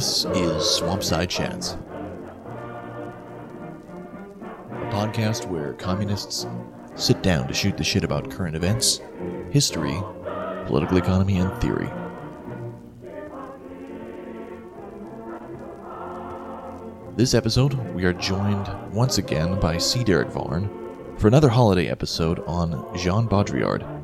This is Swampside Chats, a podcast where communists sit down to shoot the shit about current events, history, political economy, and theory. This episode, we are joined once again by C. Derrick Varn for another holiday episode on Jean Baudrillard.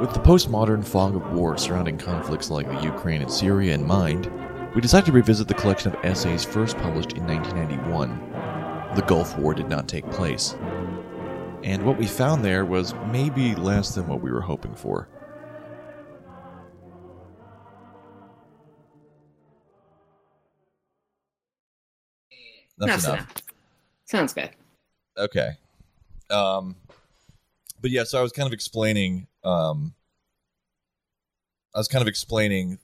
With the postmodern fog of war surrounding conflicts like the Ukraine and Syria in mind, we decided to revisit the collection of essays first published in 1991. The Gulf War did not take place. And what we found there was maybe less than what we were hoping for. That's enough. enough. Sounds good. Okay. Um, but yeah, so I was kind of explaining. Um, I was kind of explaining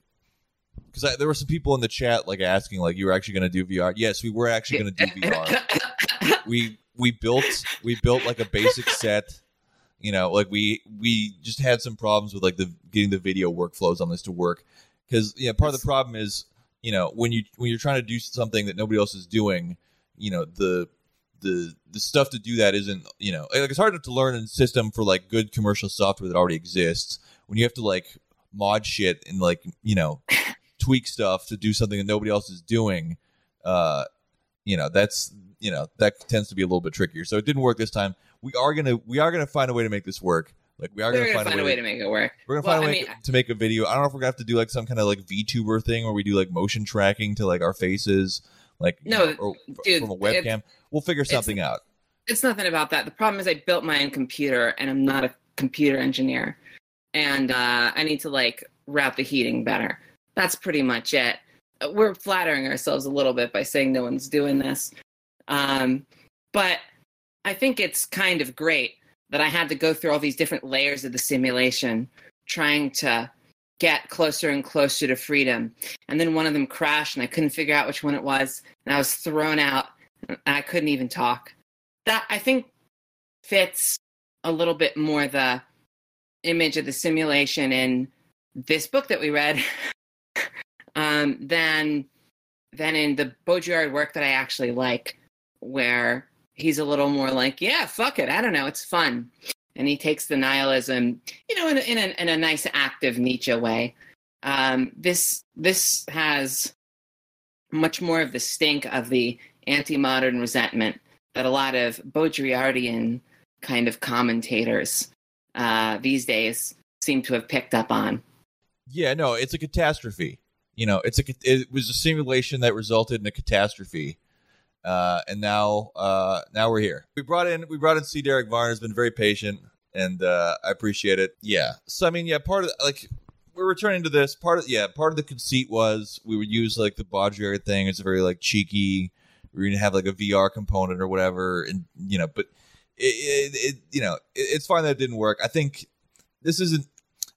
because there were some people in the chat like asking, like, you were actually going to do VR? Yes, we were actually going to do VR. we we built we built like a basic set. You know, like we we just had some problems with like the getting the video workflows on this to work because yeah, part of the problem is you know when you when you're trying to do something that nobody else is doing, you know the the the stuff to do that isn't you know like it's hard to learn a system for like good commercial software that already exists when you have to like mod shit and like you know tweak stuff to do something that nobody else is doing uh you know that's you know that tends to be a little bit trickier so it didn't work this time we are gonna we are gonna find a way to make this work like we are We're gonna, gonna find a way to make it work. we're gonna Well, find a I way mean, to make a video. I don't know if we're gonna have to do like some kind of like VTuber thing where we do like motion tracking to like our faces, like you No, know, or dude, from a webcam. We'll figure something out. It's nothing about that. The problem is I built my own computer and I'm not a computer engineer. And uh, I need to like route the heating better. That's pretty much it. We're flattering ourselves a little bit by saying no one's doing this. Um, but I think it's kind of great that I had to go through all these different layers of the simulation trying to get closer and closer to freedom. And then one of them crashed and I couldn't figure out which one it was. And I was thrown out and I couldn't even talk. That I think fits a little bit more the image of the simulation in this book that we read um, than than in the Baudrillard work that I actually like, where he's a little more like, yeah, fuck it, I don't know, it's fun, and he takes the nihilism, you know, in in a, in a nice active Nietzsche way. Um, this this has much more of the stink of the anti-modern resentment that a lot of Baudrillardian kind of commentators uh, these days seem to have picked up on. Yeah, no, it's a catastrophe. You know, it's a it was a simulation that resulted in a catastrophe. Uh, and now uh, now we're here. We brought in we brought in C. Derrick Varner. Has been very patient and uh, I appreciate it. Yeah. So I mean, yeah, part of like we're returning to this. Part of yeah, part of the conceit was we would use like the Baudrillard thing. It's very like cheeky. We're gonna have like a VR component or whatever, and you know, but it, it, it you know, it, it's fine that it didn't work. I think this isn't.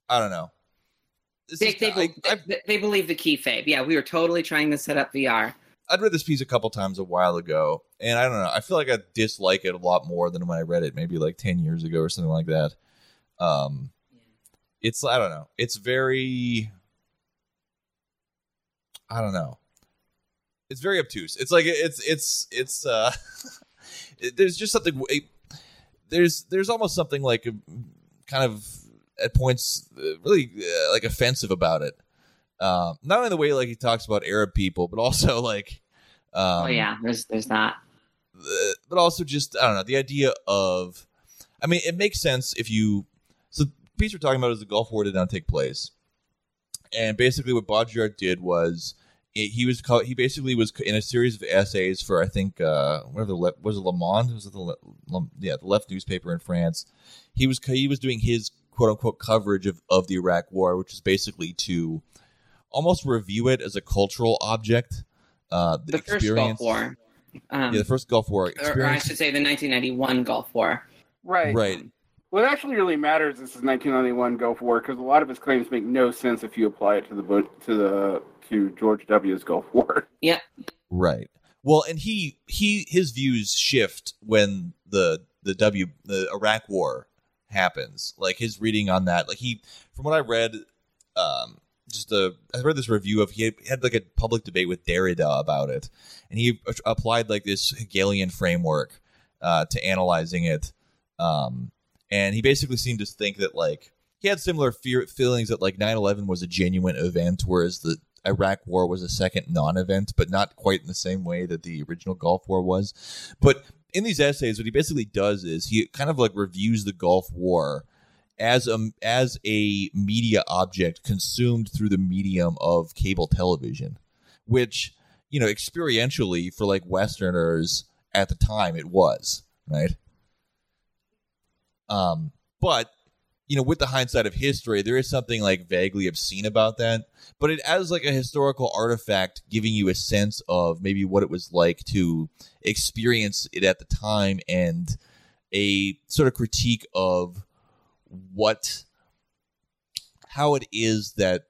I don't know. This They, is- they, I- I- they, they believe the kayfabe. Yeah, we were totally trying to set up VR. I'd read this piece a couple times a while ago, and I don't know. I feel like I dislike it a lot more than when I read it, maybe like ten years ago or something like that. Um, it's I don't know. It's very, I don't know. It's very obtuse. It's like it's it's it's uh, it- there's just something. it- There's there's almost something like um, kind of at points uh, really uh, like offensive about it. Um, not only the way like he talks about Arab people, but also like, um, oh yeah, there's there's that. the- but also just I don't know the idea of, I mean, it makes sense if you. So the piece we're talking about is the Gulf War did not take place, and basically what Baudrillard did was it, he was called, he basically was in a series of essays for I think uh whatever the le, was it Le Monde was it the Le, Le- yeah the left newspaper in France. He was he was doing his quote unquote coverage of of the Iraq War, which is basically to almost review it as a cultural object. Uh, The first Gulf War, um, yeah, the first Gulf War or, or I should say the 1991 Gulf War. Right. Right. What actually really matters this is this 1991 Gulf War because a lot of his claims make no sense if you apply it to the bo- to the to George W.'s Gulf War. Yeah. Right. Well, and he he his views shift when the the W the Iraq War happens. Like his reading on that, like he from what I read, um, just a I read this review of he had, had like a public debate with Derrida about it, and he applied like this Hegelian framework uh, to analyzing it. Um, and he basically seemed to think that like he had similar fear, feelings that like 9-11 was a genuine event, whereas the Iraq War was a second non-event, but not quite in the same way that the original Gulf War was. But in these essays, what he basically does is he kind of like reviews the Gulf War as a as a media object consumed through the medium of cable television, which you know experientially for like Westerners at the time it was right. Um, but you know, with the hindsight of history, there is something like vaguely obscene about that. But it as like a historical artifact, giving you a sense of maybe what it was like to experience it at the time, and a sort of critique of what, how it is that,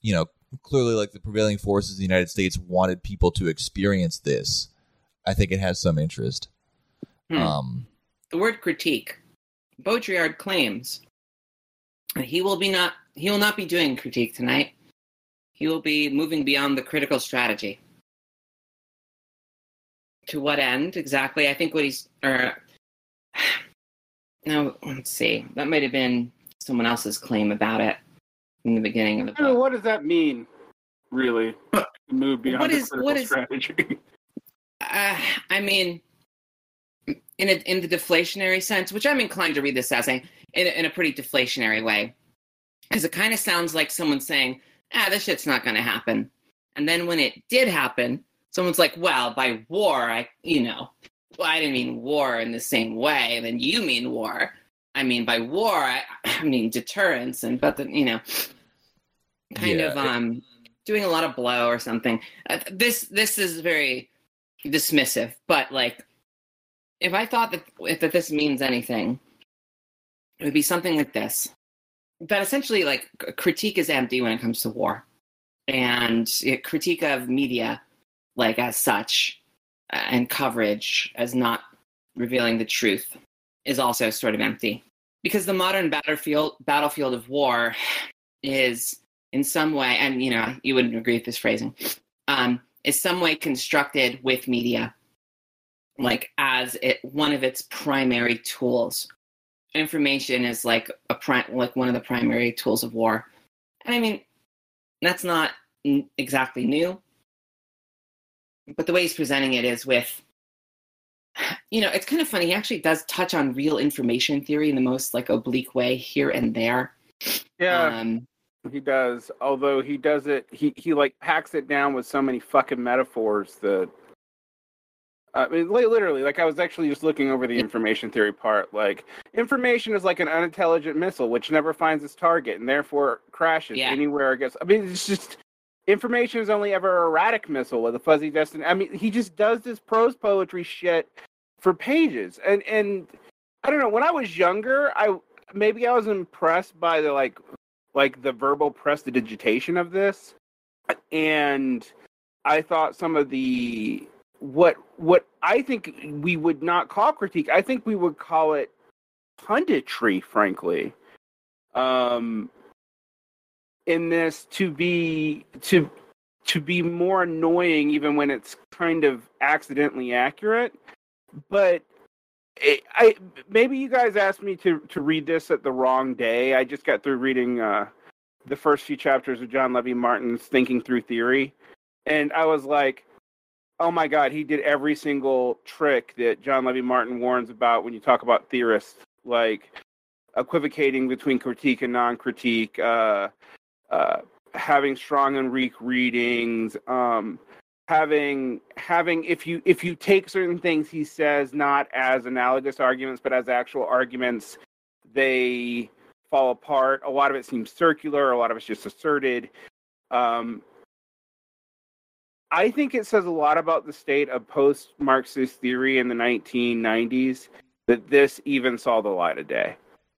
you know, clearly like the prevailing forces of the United States wanted people to experience this. I think it has some interest. Hmm. Um, the word critique. Baudrillard claims he will be not he will not be doing critique tonight. He will be moving beyond the critical strategy. To what end exactly? I think what he's or now let's see. That might have been someone else's claim about it in the beginning of the book. What does that mean, really? Move beyond what the what is, strategy. Uh, I mean, in a, in the deflationary sense, which I'm inclined to read this as a in a, in a pretty deflationary way, because it kind of sounds like someone saying, "Ah, this shit's not going to happen," and then when it did happen, someone's like, "Well, by war, I, you know, well, I didn't mean war in the same way. Then you mean war. I mean by war, I, I mean deterrence, and but the, you know, kind Yeah, of um, doing a lot of blow or something. Uh, this this is very dismissive, but like, if I thought that if that this means anything, it would be something like this. That essentially, like, critique is empty when it comes to war, and uh, critique of media, like as such, and coverage as not revealing the truth, is also sort of empty. Because the modern battlefield battlefield of war is in some way, and you know, you wouldn't agree with this phrasing, um, is some way constructed with media, like as it one of its primary tools. Information is like a like one of the primary tools of war, and I mean, that's not exactly new. But the way he's presenting it is with, you know, it's kind of funny. He actually does touch on real information theory in the most like oblique way here and there. Yeah, Um, he does. Although he does it, he he like packs it down with so many fucking metaphors that. I mean, literally, like I was actually just looking over the information theory part. Like, information is like an unintelligent missile which never finds its target and therefore crashes Yeah. anywhere it gets. I mean, it's just information is only ever erratic missile with a fuzzy destiny. I mean, he just does this prose poetry shit for pages, and and I don't know. When I was younger, I maybe I was impressed by the like like the verbal prestidigitation of this, and I thought some of the what what I think we would not call critique. I think we would call it punditry, frankly. Um, in this to be to to be more annoying even when it's kind of accidentally accurate. But it, i maybe you guys asked me to to read this at the wrong day. I just got through reading uh the first few chapters of John Levi Martin's thinking through theory. And i was like oh my god he did every single trick that John Levi Martin warns about when you talk about theorists like equivocating between critique and non-critique uh uh, having strong and weak readings, um, having having if you if you take certain things he says not as analogous arguments but as actual arguments, they fall apart. A lot of it seems circular. A lot of it's just asserted. Um, I think it says a lot about the state of post-Marxist theory in the 1990s that this even saw the light of day.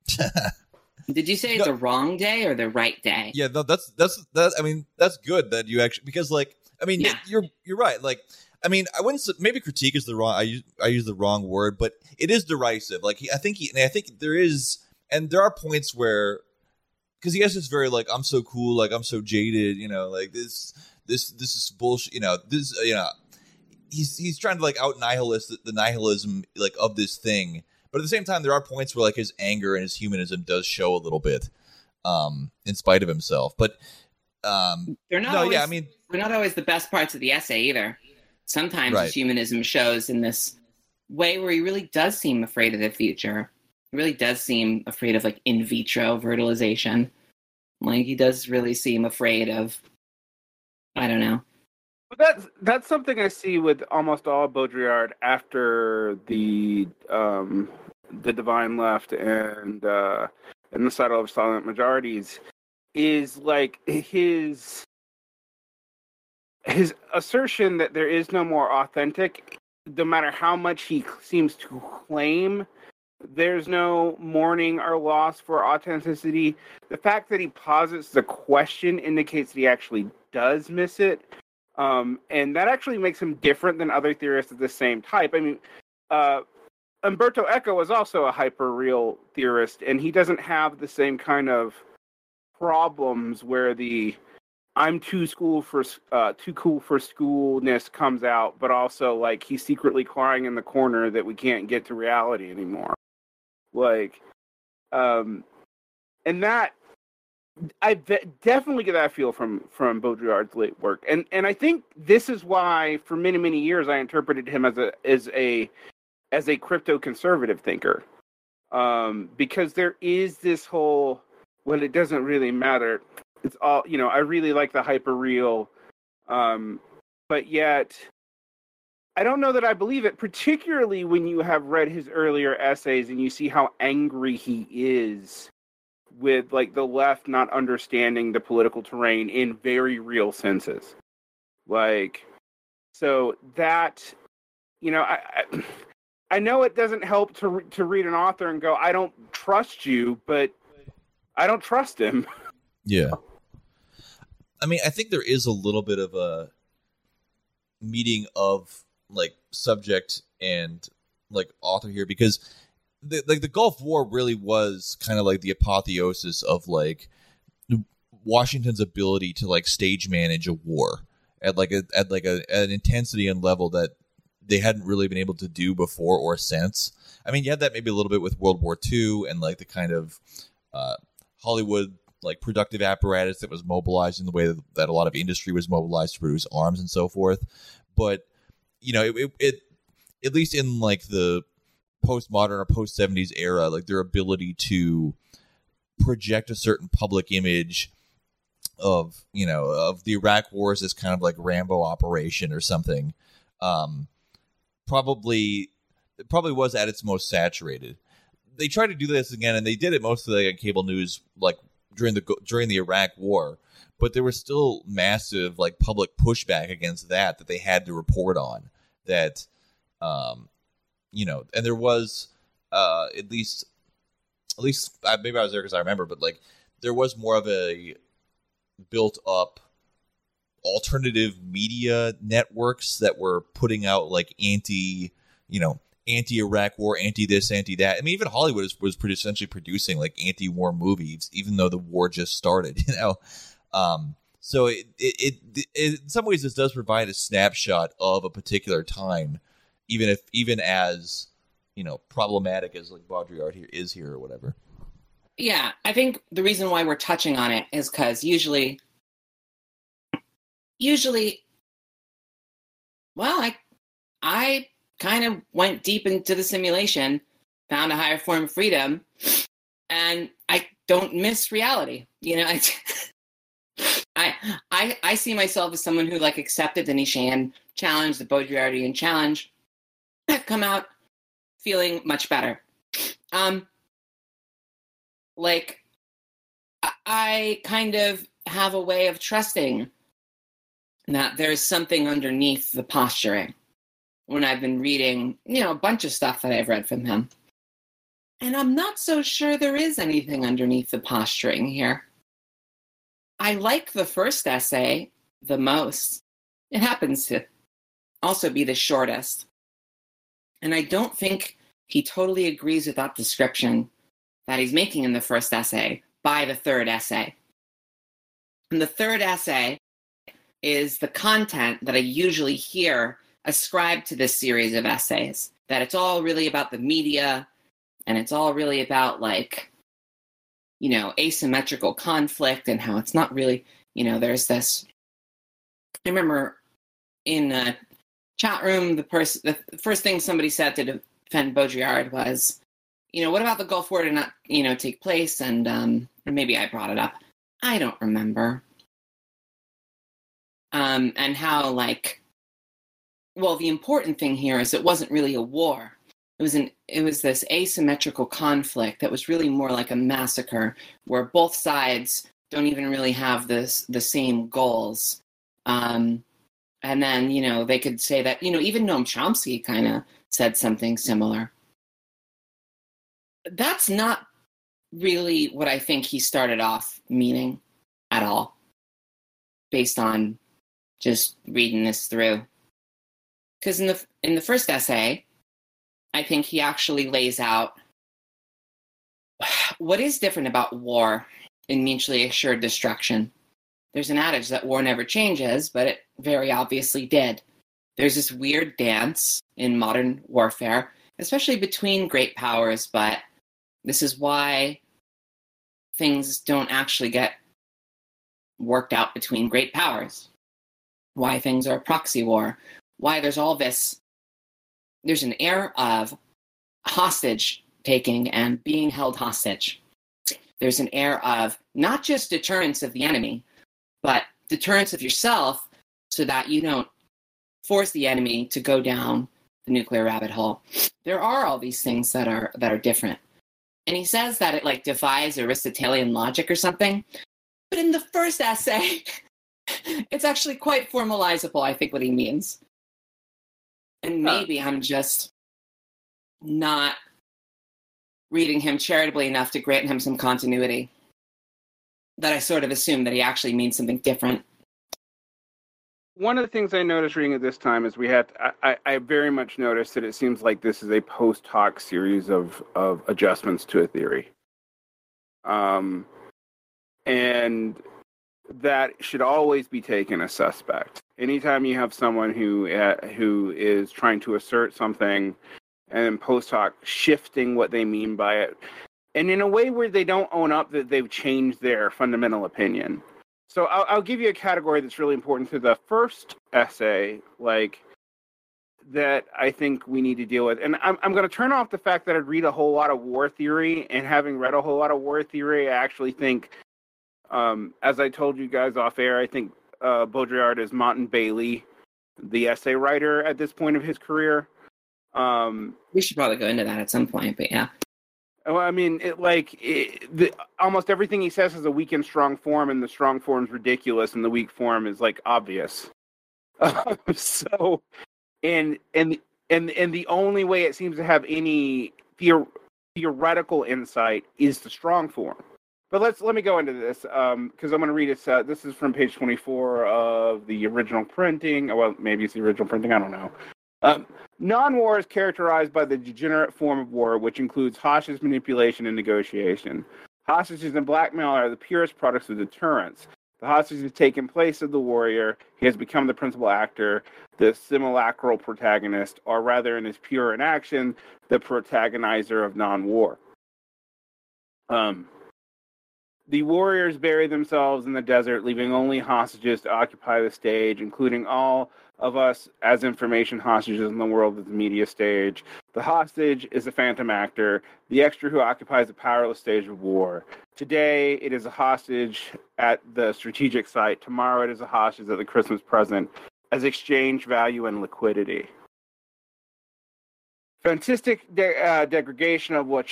did you say No. the wrong day or the right day? Yeah, no, that's that's that. I mean, that's good that you actually because like I mean, Yeah. you're you're right. Like, I mean, I wouldn't say, maybe critique is the wrong. I use I use the wrong word, but it is derisive. Like, he, I think he, and I think there is, and there are points where because he has this very like I'm so cool, like I'm so jaded, you know, like this this this is bullshit, you know, this you know, he's he's trying to like out nihilist the, the nihilism like of this thing, but at the same time there are points where like his anger and his humanism does show a little bit, um, in spite of himself, but um, They're not no, always, yeah, I mean, they're not always the best parts of the essay either. Sometimes Right. his humanism shows in this way where he really does seem afraid of the future. He really does seem afraid of like in vitro fertilization. Like he does really seem afraid of I don't know. But that's that's something I see with almost all Baudrillard after the um, the Divine Left and uh, and the Shadow of Silent Majorities is like his his assertion that there is no more authentic, no matter how much he seems to claim there's no mourning or loss for authenticity. The fact that he posits the question indicates that he actually does miss it. Um, and that actually makes him different than other theorists of the same type. I mean, uh, Umberto Eco was also a hyper real theorist, and he doesn't have the same kind of problems where the I'm too school for uh, too cool for schoolness comes out, but also like he's secretly crying in the corner that we can't get to reality anymore. Like, um, and that I definitely get that feel from from Baudrillard's late work, and and I think this is why for many many years I interpreted him as a as a as a crypto conservative thinker, um, because there is this whole well, it doesn't really matter. It's all you know. I really like the hyper real, um, but yet I don't know that I believe it. Particularly when you have read his earlier essays and you see how angry he is with like the left not understanding the political terrain in very real senses. Like, so that you know, I. I I know it doesn't help to re- to read an author and go, I don't trust you, but I don't trust him. Yeah. I mean, I think there is a little bit of a meeting of like subject and like author here because the like the Gulf War really was kind of like the apotheosis of like Washington's ability to like stage manage a war at like a at like a an intensity and level that they hadn't really been able to do before or since. I mean, you had that maybe a little bit with World War II and like the kind of uh, Hollywood like productive apparatus that was mobilized in the way that, a lot of industry was mobilized to produce arms and so forth. But you know, it, it, it at least in like the postmodern or post seventies era, like their ability to project a certain public image of you know of the Iraq War as kind of like Rambo operation or something. Um, probably it probably was at its most saturated. They tried to do this again, and they did it mostly on cable news, like during the during the Iraq War. But there was still massive like public pushback against that that they had to report on. That, um, you know, and there was uh, at least at least uh, maybe I was there because I remember, but like there was more of a built up alternative media networks that were putting out like anti, you know, anti Iraq war, anti this, anti that. I mean, even Hollywood was, was pretty essentially producing like anti war movies, even though the war just started, you know. Um, so it, it, it, it, in some ways, this does provide a snapshot of a particular time, even if, even as, you know, problematic as like Baudrillard here is here or whatever. Yeah, I think the reason why we're touching on it is because usually, usually, well, I, I kind of went deep into the simulation, found a higher form of freedom, and I don't miss reality. You know, I, I, I, I see myself as someone who like accepted the Nietzschean challenge, the Baudrillardian challenge. I've come out feeling much better. Um, like I- I kind of have a way of trusting that there's something underneath the posturing when I've been reading, you know, a bunch of stuff that I've read from him. And I'm not so sure there is anything underneath the posturing here. I like the first essay the most. It happens to also be the shortest. And I don't think he totally agrees with that description that he's making in the first essay by the third essay. In the third essay is the content that I usually hear ascribed to this series of essays. That it's all really about the media and it's all really about like, you know, asymmetrical conflict and how it's not really, you know, there's this. I remember in a chat room, the person, the first thing somebody said to defend Baudrillard was, you know, what about the Gulf War to not, you know, take place? And um, maybe I brought it up. I don't remember. Um, and how like, well, the important thing here is it wasn't really a war. It was an it was this asymmetrical conflict that was really more like a massacre, where both sides don't even really have this the same goals. Um, and then you know they could say that you know even Noam Chomsky kind of said something similar. That's not really what I think he started off meaning at all, based on just reading this through. Because in the in the first essay, I think he actually lays out what is different about war in mutually assured destruction. There's an adage that war never changes, but it very obviously did. There's this weird dance in modern warfare, especially between great powers, but this is why things don't actually get worked out between great powers. Why things are a proxy war. Why there's all this, there's an air of hostage taking and being held hostage. There's an air of not just deterrence of the enemy, but deterrence of yourself so that you don't force the enemy to go down the nuclear rabbit hole. There are all these things that are that are different. And he says that it like defies Aristotelian logic or something. But in the first essay, it's actually quite formalizable, I think what he means. And maybe I'm just not reading him charitably enough to grant him some continuity that I sort of assume that he actually means something different. One of the things I noticed reading it this time is we had I, I very much noticed that it seems like this is a post hoc series of of adjustments to a theory. Um, and that should always be taken as suspect. Anytime you have someone who uh, who is trying to assert something and post hoc shifting what they mean by it, and in a way where they don't own up that they've changed their fundamental opinion. So I'll, I'll give you a category that's really important to the first essay, like that I think we need to deal with. And I'm, I'm going to turn off the fact that I'd read a whole lot of war theory. And having read a whole lot of war theory, I actually think, um, as I told you guys off air, I think uh, Baudrillard is Motte and Bailey, the essay writer at this point of his career. Um, we should probably go into that at some point, but yeah. Well, I mean, it, like it, the, almost everything he says is a weak and strong form, and the strong form is ridiculous, and the weak form is like obvious. Uh, so, and and and and the only way it seems to have any theor- theoretical insight is the strong form. But let's let me go into this because um, I'm going to read it. Uh, this is from page 24 of the original printing. Well, maybe it's the original printing. I don't know. Um, Non war is characterized by the degenerate form of war, which includes hostage manipulation and negotiation. Hostages and blackmail are the purest products of deterrence. The hostage has taken place of the warrior. He has become the principal actor, the simulacral protagonist, or rather, in his pure inaction, the protagonizer of non war. Um, the warriors bury themselves in the desert, leaving only hostages to occupy the stage, including all of us as information hostages in the world of the media stage. The hostage is a phantom actor, the extra who occupies the powerless stage of war. Today, it is a hostage at the strategic site. Tomorrow, it is a hostage at the Christmas present as exchange value and liquidity. Fantastic de- uh, degradation of what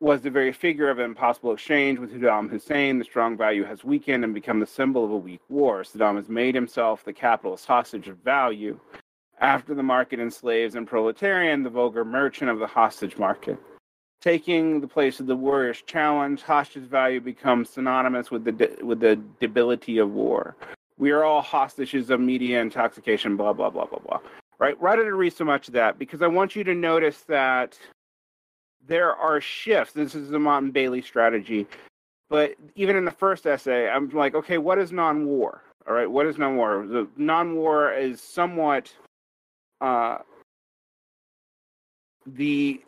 was the very figure of an impossible exchange with Saddam Hussein. The strong value has weakened and become the symbol of a weak war. Saddam has made himself the capitalist hostage of value. After the market enslaves and proletarian, the vulgar merchant of the hostage market. Taking the place of the warrior's challenge, hostage value becomes synonymous with the de- with the debility of war. We are all hostages of media intoxication, blah blah blah blah blah. Right? Why did I read so much of that? Because I want you to notice that there are shifts. This is the Motte and Bailey strategy. But even in the first essay, I'm like, okay, what is non-war? All right, what is non-war? The non-war is somewhat uh, the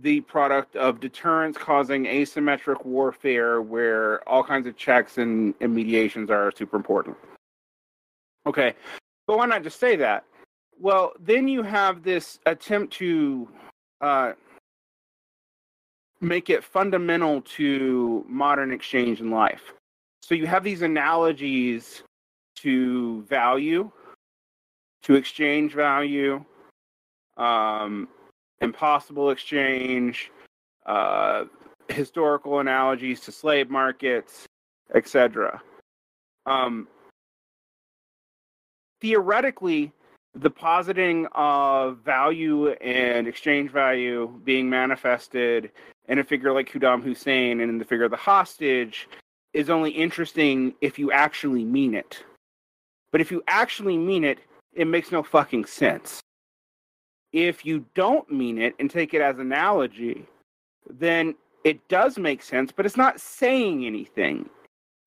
the product of deterrence causing asymmetric warfare where all kinds of checks and, and mediations are super important. Okay, but why not just say that? Well, then you have this attempt to uh, make it fundamental to modern exchange in life. So you have these analogies to value, to exchange value, um, impossible exchange, uh, historical analogies to slave markets, etc. Um, theoretically, the positing of value and exchange value being manifested in a figure like Saddam Hussein and the figure of the hostage is only interesting if you actually mean it. But if you actually mean it, it makes no fucking sense. If you don't mean it and take it as analogy, then it does make sense, but it's not saying anything.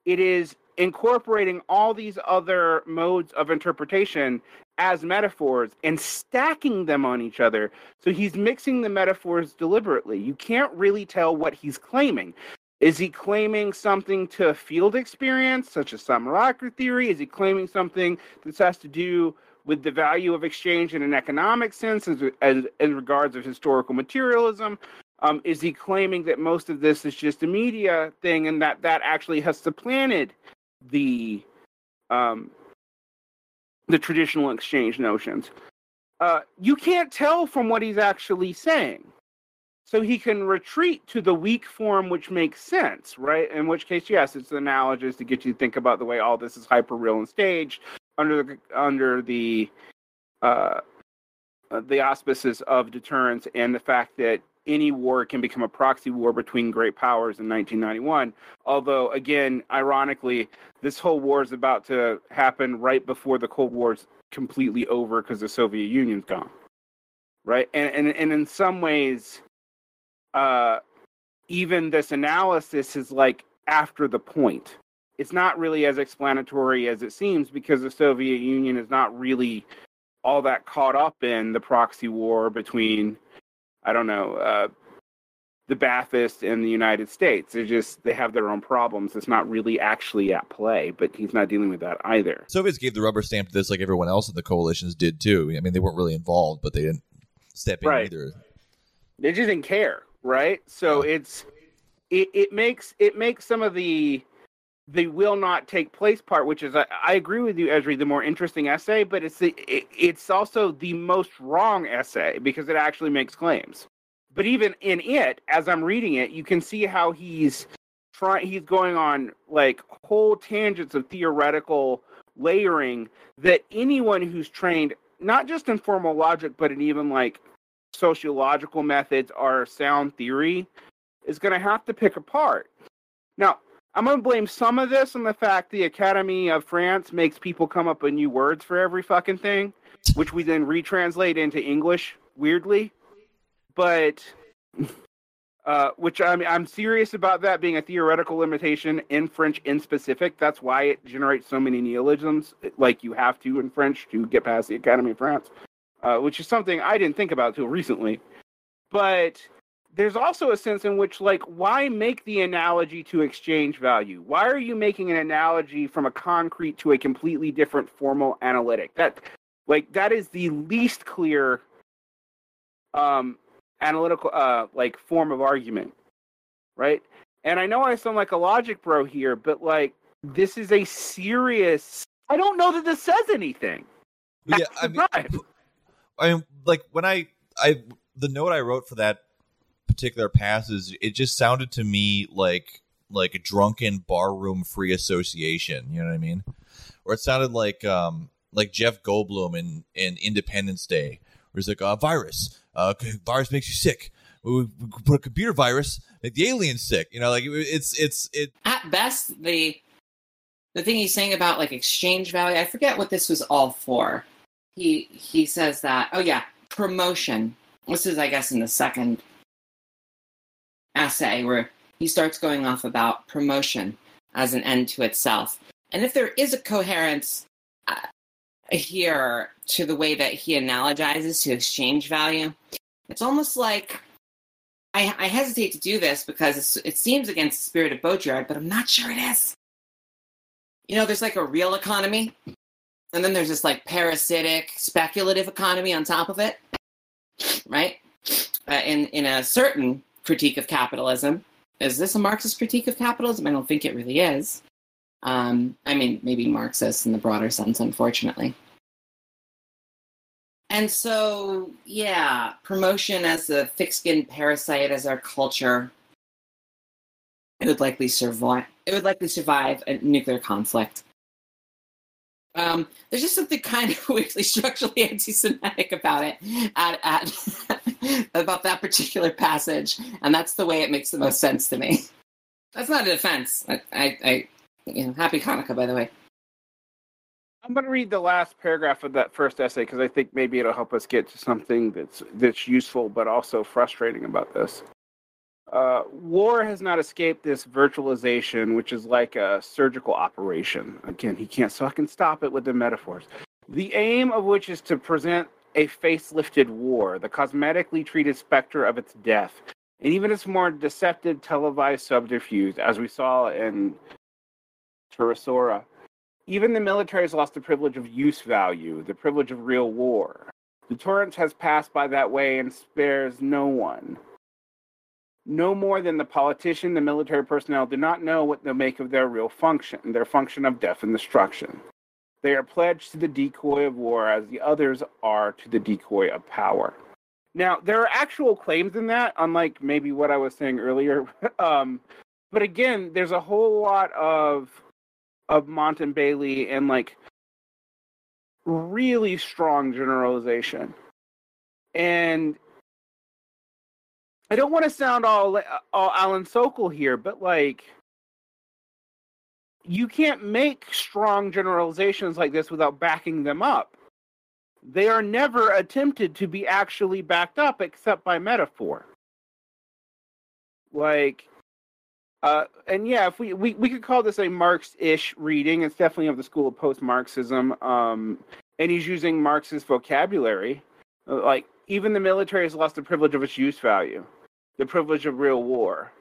It is incorporating all these other modes of interpretation as metaphors and stacking them on each other. So he's mixing the metaphors deliberately. You can't really tell what he's claiming. Is he claiming something to field experience, such as simulacra theory? Is he claiming something that has to do with the value of exchange in an economic sense, as, as, as regards of historical materialism? Um, is he claiming that most of this is just a media thing, and that that actually has supplanted the um, the traditional exchange notions? Uh, you can't tell from what he's actually saying. So he can retreat to the weak form, which makes sense, right? In which case, yes, it's analogous to get you to think about the way all this is hyper real and staged under the under the uh, the auspices of deterrence and the fact that any war can become a proxy war between great powers in 1991. Although, again, ironically, this whole war is about to happen right before the Cold War's completely over because the Soviet Union's gone, right? And and and in some ways uh, even this analysis is like after the point. It's not really as explanatory as it seems because the Soviet Union is not really all that caught up in the proxy war between, I don't know, uh, the Baathists in the United States. They're just they have their own problems. It's not really actually at play, but he's not dealing with that either. Soviets gave the rubber stamp to this, like everyone else in the coalitions did too. I mean, they weren't really involved, but they didn't step in Right. either. they just didn't care right so it's it, it makes it makes some of the the will not take place part which is i, I agree with you esri the more interesting essay but it's the it, it's also the most wrong essay because it actually makes claims but even in it as i'm reading it you can see how he's trying he's going on like whole tangents of theoretical layering that anyone who's trained not just in formal logic but in even like sociological methods are sound theory is going to have to pick apart. Now, I'm to blame some of this on the fact the Academy of France makes people come up with new words for every fucking thing, which we then retranslate into English weirdly. But, uh, which I'm, I'm serious about that being a theoretical limitation in French in specific. That's why it generates so many neologisms, like you have to in French to get past the Academy of France uh, which is something I didn't think about till recently. But there's also a sense in which, like, why make the analogy to exchange value? Why are you making an analogy from a concrete to a completely different formal analytic? That, like, that is the least clear um, analytical, uh, like, form of argument, right? And I know I sound like a logic bro here, but like, this is a serious. I don't know that this says anything. Yeah, I mean. I mean, like when I I the note I wrote for that particular passes, it just sounded to me like like a drunken barroom free association. You know what I mean? Or it sounded like um like Jeff Goldblum in in Independence Day, where he's like a virus, uh, virus makes you sick. We, we put a computer virus, make the aliens sick. You know, like it, it's it's it. At best, the the thing he's saying about like exchange value, I forget what this was all for. He he says that oh yeah, promotion. This is I guess in the second essay where he starts going off about promotion as an end to itself. And if there is a coherence uh, here to the way that he analogizes to exchange value, it's almost like I, I hesitate to do this because it seems against the spirit of Baudrillard, but I'm not sure it is. You know, there's like a real economy, and then there's this like parasitic, speculative economy on top of it, right? Uh, in in a certain critique of capitalism, is this a Marxist critique of capitalism? I don't think it really is. Um, I mean, maybe Marxist in the broader sense, unfortunately. And so, yeah, promotion as a thick-skinned parasite as our culture, it would likely survive. It would likely survive a nuclear conflict. Um, there's just something kind of weirdly structurally anti-Semitic about it, at, at, about that particular passage, and that's the way it makes the most sense to me. That's not a defense. I, I, I you know, happy Hanukkah, by the way. I'm going to read the last paragraph of that first essay because I think maybe it'll help us get to something that's that's useful but also frustrating about this. Uh, war has not escaped this virtualization, which is like a surgical operation. Again, he can't fucking stop it with the metaphors. The aim of which is to present a facelifted war, the cosmetically treated specter of its death, and even its more deceptive televised subterfuge, as we saw in Timisoara. Even the military has lost the privilege of use value, the privilege of real war. The torrent has passed by that way and spares no one. No more than the politician, the military personnel do not know what to make of their real function, their function of death and destruction. They are pledged to the decoy of war as the others are to the decoy of power. Now, there are actual claims in that, unlike maybe what I was saying earlier. um, but again, there's a whole lot of of motte-and-bailey and like really strong generalization. And I don't want to sound all all Alan Sokal here, but like you can't make strong generalizations like this without backing them up. They are never attempted to be actually backed up except by metaphor. Like uh, and yeah, if we, we we could call this a Marx-ish reading, it's definitely of the school of post-Marxism. Um, and he's using Marxist vocabulary. Like even the military has lost the privilege of its use value, the privilege of real war.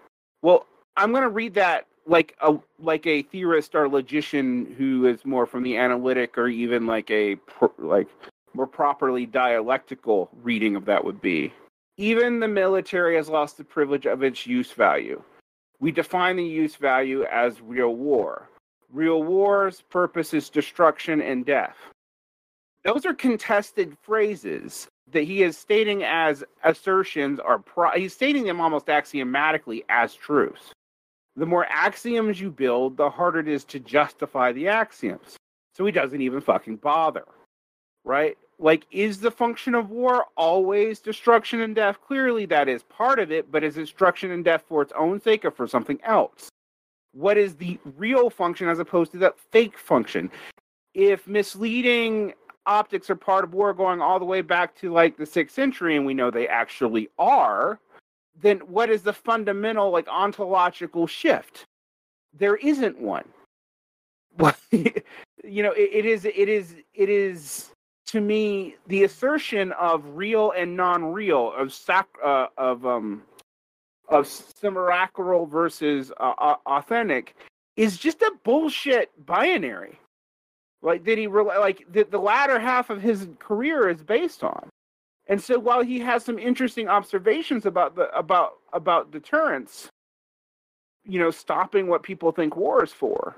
Well, I'm going to read that like a like a theorist or logician who is more from the analytic or even like a like more properly dialectical reading of that would be. Even the military has lost the privilege of its use value we define the use value as real war. Real war's purpose is destruction and death. Those are contested phrases that he is stating as assertions are pro- he's stating them almost axiomatically as truths. The more axioms you build, the harder it is to justify the axioms. So he doesn't even fucking bother. Right? like is the function of war always destruction and death clearly that is part of it but is destruction and death for its own sake or for something else what is the real function as opposed to the fake function if misleading optics are part of war going all the way back to like the sixth century and we know they actually are then what is the fundamental like ontological shift? There isn't one. You know it, it is it is it is to me the assertion of real and non-real of sac uh, of um of simulacral versus uh, authentic is just a bullshit binary. Like did he re- like the, the latter half of his career is based on and so while he has some interesting observations about the about about deterrence you know stopping what people think war is for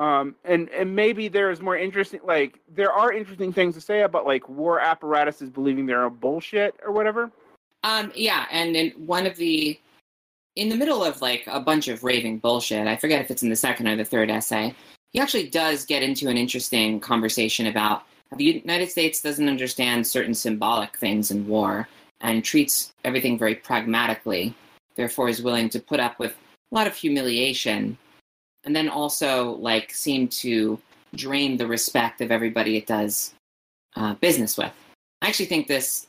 um, and and maybe there's more interesting like there are interesting things to say about like war apparatuses believing they're a bullshit or whatever. Um, yeah, and in one of the in the middle of like a bunch of raving bullshit, I forget if it's in the second or the third essay, he actually does get into an interesting conversation about the United States doesn't understand certain symbolic things in war and treats everything very pragmatically, therefore is willing to put up with a lot of humiliation and then also like seem to drain the respect of everybody it does uh, business with. I actually think this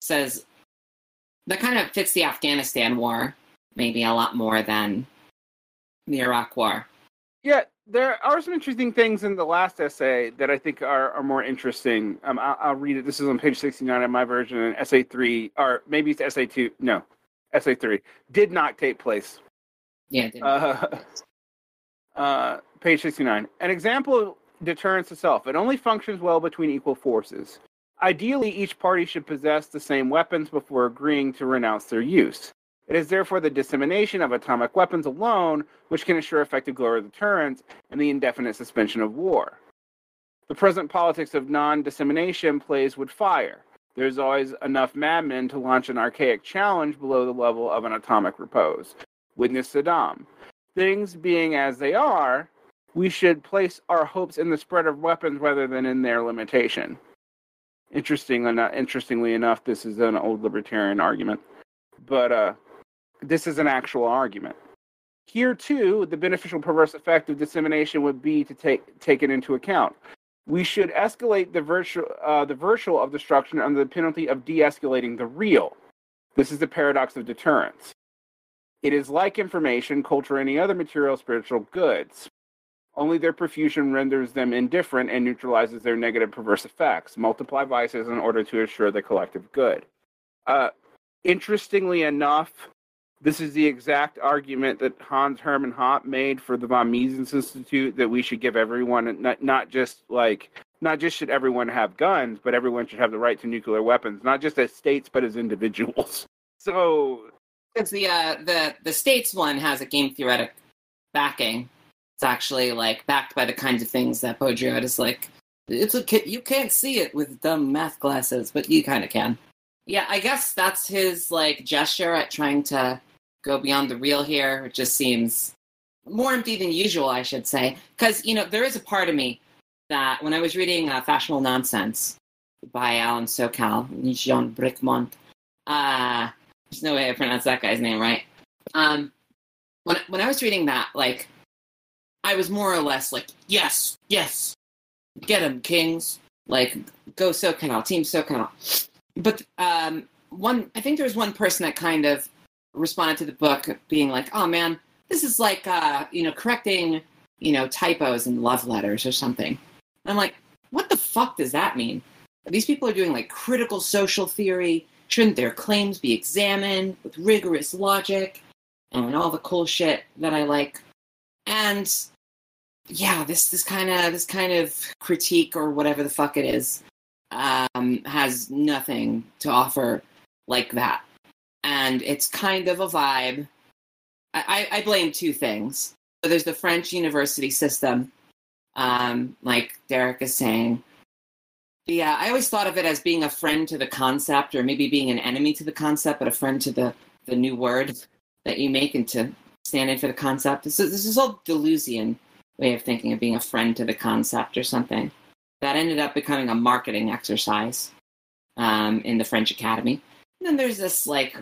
says that kind of fits the Afghanistan war maybe a lot more than the Iraq War. Yeah, there are some interesting things in the last essay that I think are, are more interesting. Um, I'll, I'll read it. This is on page 69 of my version, and essay three, or maybe it's essay two. No, essay three did not take place. Yeah. didn't- Uh, uh, page 69. An example of deterrence itself. It only functions well between equal forces. Ideally, each party should possess the same weapons before agreeing to renounce their use. It is therefore the dissemination of atomic weapons alone which can assure effective global deterrence and the indefinite suspension of war. The present politics of non dissemination plays with fire. There's always enough madmen to launch an archaic challenge below the level of an atomic repose. Witness Saddam. Things being as they are, we should place our hopes in the spread of weapons rather than in their limitation. Interesting interestingly enough, this is an old libertarian argument, but uh, this is an actual argument. Here too, the beneficial perverse effect of dissemination would be to take taken into account. We should escalate the virtual uh, the virtual of destruction under the penalty of de-escalating the real. This is the paradox of deterrence. It is like information, culture, any other material spiritual goods. Only their profusion renders them indifferent and neutralizes their negative perverse effects. Multiply vices in order to assure the collective good. Uh, interestingly enough, this is the exact argument that Hans Hermann Hoppe made for the von Mises Institute that we should give everyone, not, not just like, not just should everyone have guns, but everyone should have the right to nuclear weapons, not just as states, but as individuals. So Because the uh, the the states one has a game theoretic backing. It's actually like backed by the kinds of things that Baudrillard is like. It's a you can't see it with dumb math glasses, but you kind of can. Yeah, I guess that's his like gesture at trying to go beyond the real here. It just seems more empty than usual, I should say. Because you know there is a part of me that when I was reading uh, Fashionable Nonsense by Alan Sokal, Jean Bricmont, uh, there's no way I pronounce that guy's name right. Um, when when I was reading that, like, I was more or less like, yes, yes, get him, Kings, like, go Sokal, Team Sokal. But um, one, I think there was one person that kind of responded to the book, being like, oh man, this is like, uh, you know, correcting, you know, typos in love letters or something. And I'm like, what the fuck does that mean? These people are doing like critical social theory. Shouldn't their claims be examined with rigorous logic and all the cool shit that I like? And yeah, this this kind of this kind of critique or whatever the fuck it is um, has nothing to offer like that, and it's kind of a vibe. I, I blame two things. So there's the French university system, um, like Derrick is saying. Yeah, I always thought of it as being a friend to the concept, or maybe being an enemy to the concept, but a friend to the the new word that you make and to stand in for the concept. This is, this is all Deleuzian way of thinking of being a friend to the concept or something. That ended up becoming a marketing exercise um, in the French Academy. And then there's this like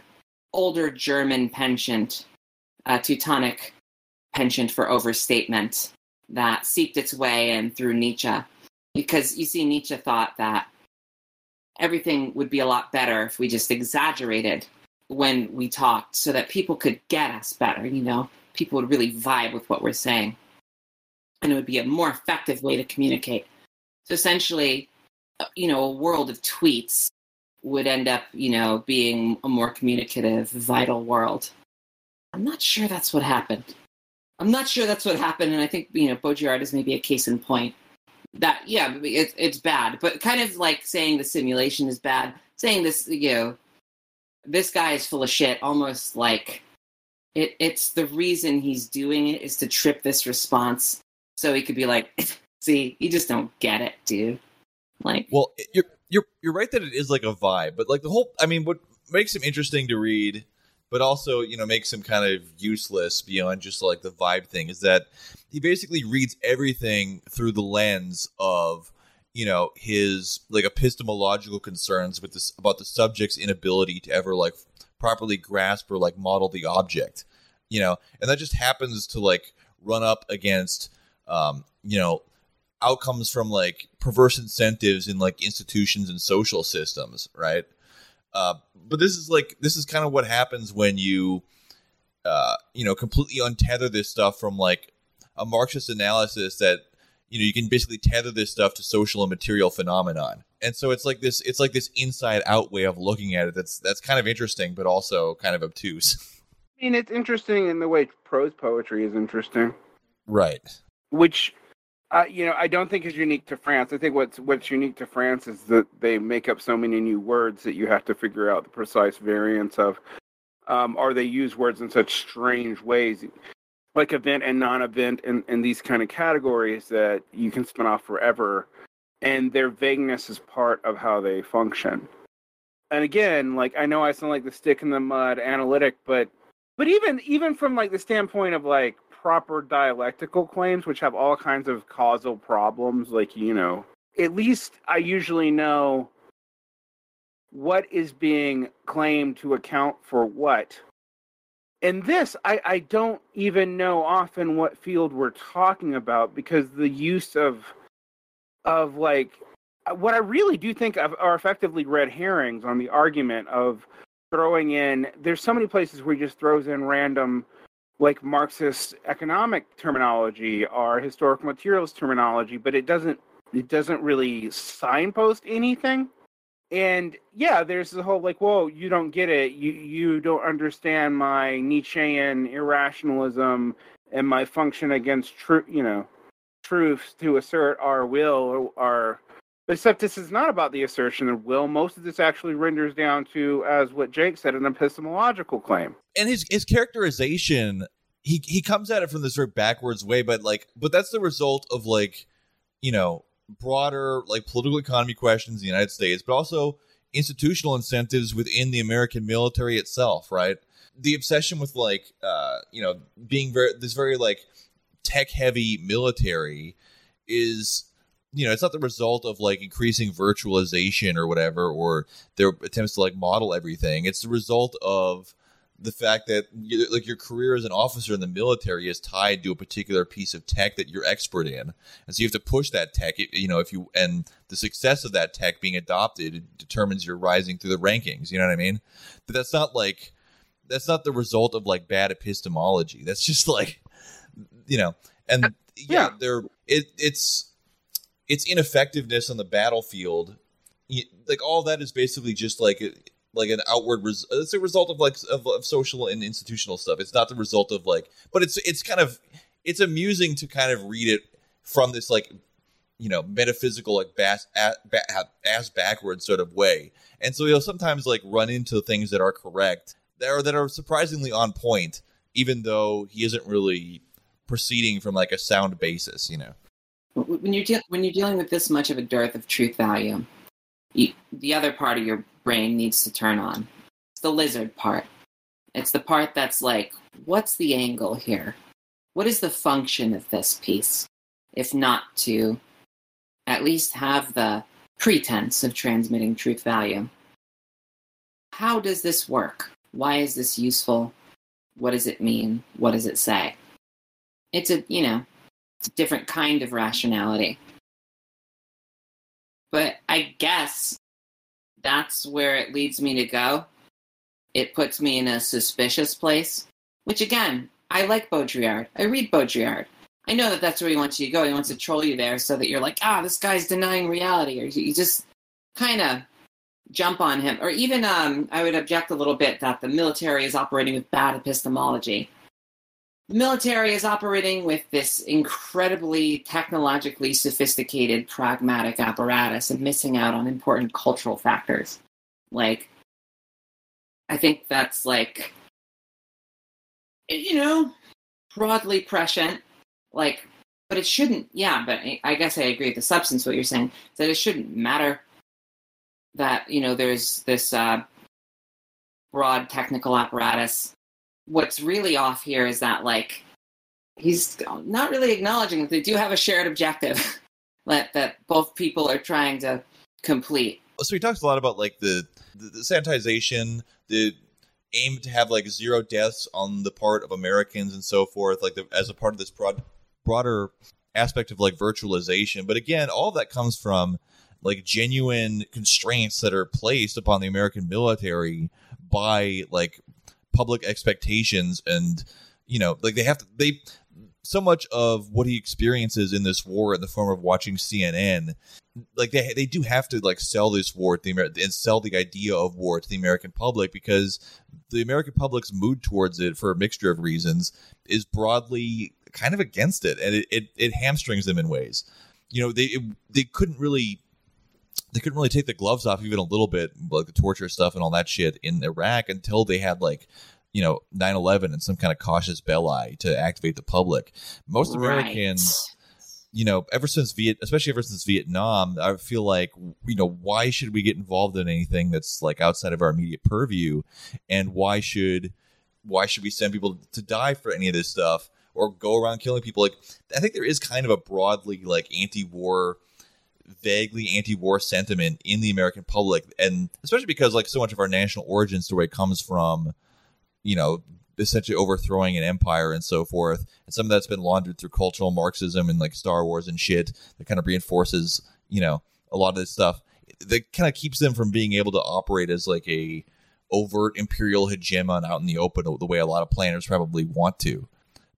older German penchant, uh, Teutonic penchant for overstatement that seeped its way in through Nietzsche. Because you see, Nietzsche thought that everything would be a lot better if we just exaggerated when we talked so that people could get us better, you know? People would really vibe with what we're saying. And it would be a more effective way to communicate. So essentially, uh, you know, a world of tweets would end up, you know, being a more communicative, vital world. I'm not sure that's what happened. I'm not sure that's what happened, and I think you know Baudrillard is maybe a case in point. That yeah, it, it's bad, but kind of like saying the simulation is bad, saying this you know this guy is full of shit, almost like it. It's the reason he's doing it is to trip this response, so he could be like, "See, you just don't get it, dude." Like, Well, you're you're you're right that it is like a vibe, but like the whole I mean what makes him interesting to read, but also, you know, makes him kind of useless beyond just like the vibe thing is that he basically reads everything through the lens of you know his like epistemological concerns with this about the subject's inability to ever like properly grasp or like model the object you know? And that just happens to like run up against um you know outcomes from like perverse incentives in like institutions and social systems right uh but this is like this is kind of what happens when you uh, you know, completely untether this stuff from like a Marxist analysis that you know you can basically tether this stuff to social and material phenomenon. And so it's like this it's like this inside out way of looking at it that's that's kind of interesting but also kind of obtuse. I mean, it's interesting in the way prose poetry is interesting. Right. Which you know, I don't think is unique to France. I think what's what's unique to France is that they make up so many new words that you have to figure out the precise variants of, um, or they use words in such strange ways, like event and non-event, and, and these kind of categories that you can spin off forever, and their vagueness is part of how they function. And again, like I know I sound like the stick in the mud analytic, but but even even from like the standpoint of like proper dialectical claims, which have all kinds of causal problems, like, you know, at least I usually know what is being claimed to account for what. In this, I, I don't even know often what field we're talking about because the use of of like what I really do think of are effectively red herrings on the argument of throwing in there's so many places where he just throws in random like Marxist economic terminology or historical materials terminology, but it doesn't it doesn't really signpost anything. And yeah, there's the whole like, whoa, you don't get it. You you don't understand my Nietzschean irrationalism and my function against truth, you know, truths to assert our will or our Except this is not about the assertion of will. Most of this actually renders down to, as what Jake said, an epistemological claim. And his his characterization, he he comes at it from this very backwards way, but like, but that's the result of like, you know, broader like political economy questions in the United States, but also institutional incentives within the American military itself, right? The obsession with like, uh, you know, being very this very like tech heavy military is you know it's not the result of like increasing virtualization or whatever or their attempts to like model everything. It's the result of the fact that you, like your career as an officer in the military is tied to a particular piece of tech that you're expert in. And so you have to push that tech you know if you and the success of that tech being adopted determines your rising through the rankings you know what i mean? But that's not like that's not the result of like bad epistemology. That's just like you know and uh, yeah, yeah. they're it, it's its ineffectiveness on the battlefield, like all that is basically just like like an outward res- it's a result of like of, of, social and institutional stuff. It's not the result of like, but it's it's kind of it's amusing to kind of read it from this like you know metaphysical like bass ass backwards sort of way. And so you'll sometimes like run into things that are correct that are that are surprisingly on point, even though he isn't really proceeding from like a sound basis, you know when you're de- when you're dealing with this much of a dearth of truth value, you, the other part of your brain needs to turn on. It's the lizard part. It's the part that's like, what's the angle here? What is the function of this piece, if not to at least have the pretense of transmitting truth value? How does this work? Why is this useful? What does it mean? What does it say? It's a, you know, it's a different kind of rationality. But I guess that's where it leads me to go. It puts me in a suspicious place, which again, I like Baudrillard. I read Baudrillard. I know that that's where he wants you to go. He wants to troll you there so that you're like, ah, this guy's denying reality, or you just kind of jump on him. Or even, um, I would object a little bit that the military is operating with bad epistemology the military is operating with this incredibly technologically sophisticated, pragmatic apparatus and missing out on important cultural factors. Like, I think that's like, you know, broadly prescient. Like, but it shouldn't, yeah, but I guess I agree with the substance what you're saying, that it shouldn't matter that, you know, there's this uh, broad technical apparatus what's really off here is that like he's not really acknowledging that they do have a shared objective that that both people are trying to complete. So he talks a lot about like the the, the sanitization, the aim to have like zero deaths on the part of Americans and so forth, like the, as a part of this broad, broader aspect of like virtualization. But again, all that comes from like genuine constraints that are placed upon the American military by like public expectations and you know like they have to they so much of what he experiences in this war in the form of watching CNN, like they they do have to like sell this war to the Amer- and sell the idea of war to the American public because the American public's mood towards it for a mixture of reasons is broadly kind of against it and it it, it hamstrings them in ways. You know, they it, they couldn't really they couldn't really take the gloves off even a little bit, like the torture stuff and all that shit in Iraq until they had like you know 9-11 and some kind of casus belli to activate the public. Most americans you know ever since viet especially ever since vietnam i feel like you know why should we get involved in anything that's like outside of our immediate purview? And why should why should we send people to die for any of this stuff or go around killing people? Like i think there is kind of a broadly like anti-war vaguely anti-war sentiment in the american public and especially because like so much of our national origin story comes from you know, essentially overthrowing an empire and so forth. And some of that's been laundered through cultural Marxism and like Star Wars and shit that kind of reinforces, you know, a lot of this stuff that kind of keeps them from being able to operate as like a overt imperial hegemon out in the open the way a lot of planners probably want to.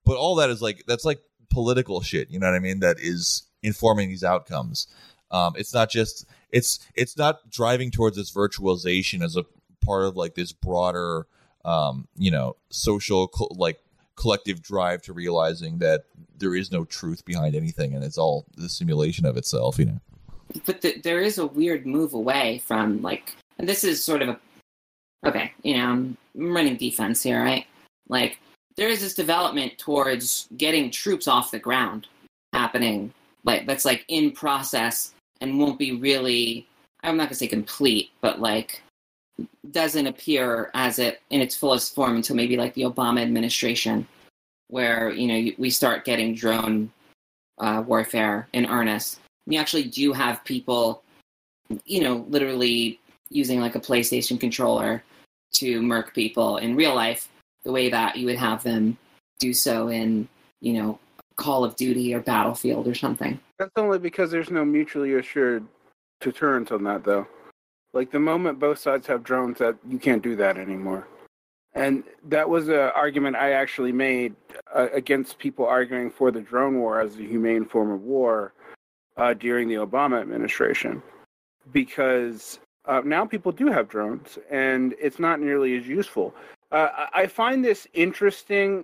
But all that is like that's like political shit, you know what I mean? That is informing these outcomes. Um, it's not just it's it's not driving towards this virtualization as a part of like this broader um, you know, social co- like collective drive to realizing that there is no truth behind anything, and it's all the simulation of itself. You know. But the, there is a weird move away from like, and this is sort of a okay. You know, I'm running defense here, right? Like, there is this development towards getting troops off the ground happening, like that's like in process and won't be really. I'm not gonna say complete, but like doesn't appear as it in its fullest form until maybe like the Obama administration, where you know we start getting drone uh, warfare in earnest. We actually do have people, you know, literally using like a PlayStation controller to murk people in real life, the way that you would have them do so in, you know, Call of Duty or Battlefield or something. That's only because there's no mutually assured deterrence on that, though. Like the moment both sides have drones, that you can't do that anymore. And that was an argument I actually made uh, against people arguing for the drone war as a humane form of war uh, during the Obama administration, because uh, now people do have drones, and it's not nearly as useful. Uh, I find this interesting,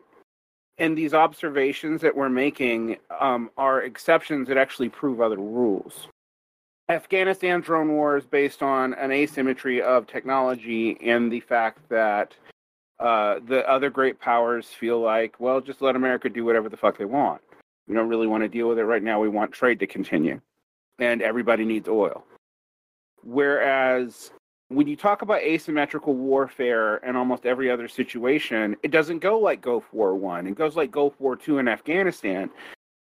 and these observations that we're making um, are exceptions that actually prove other rules. Afghanistan drone war is based on an asymmetry of technology and the fact that uh, the other great powers feel like, well, just let America do whatever the fuck they want. We don't really want to deal with it right now. We want trade to continue, and everybody needs oil. Whereas when you talk about asymmetrical warfare and almost every other situation, it doesn't go like Gulf War One. It goes like Gulf War Two in Afghanistan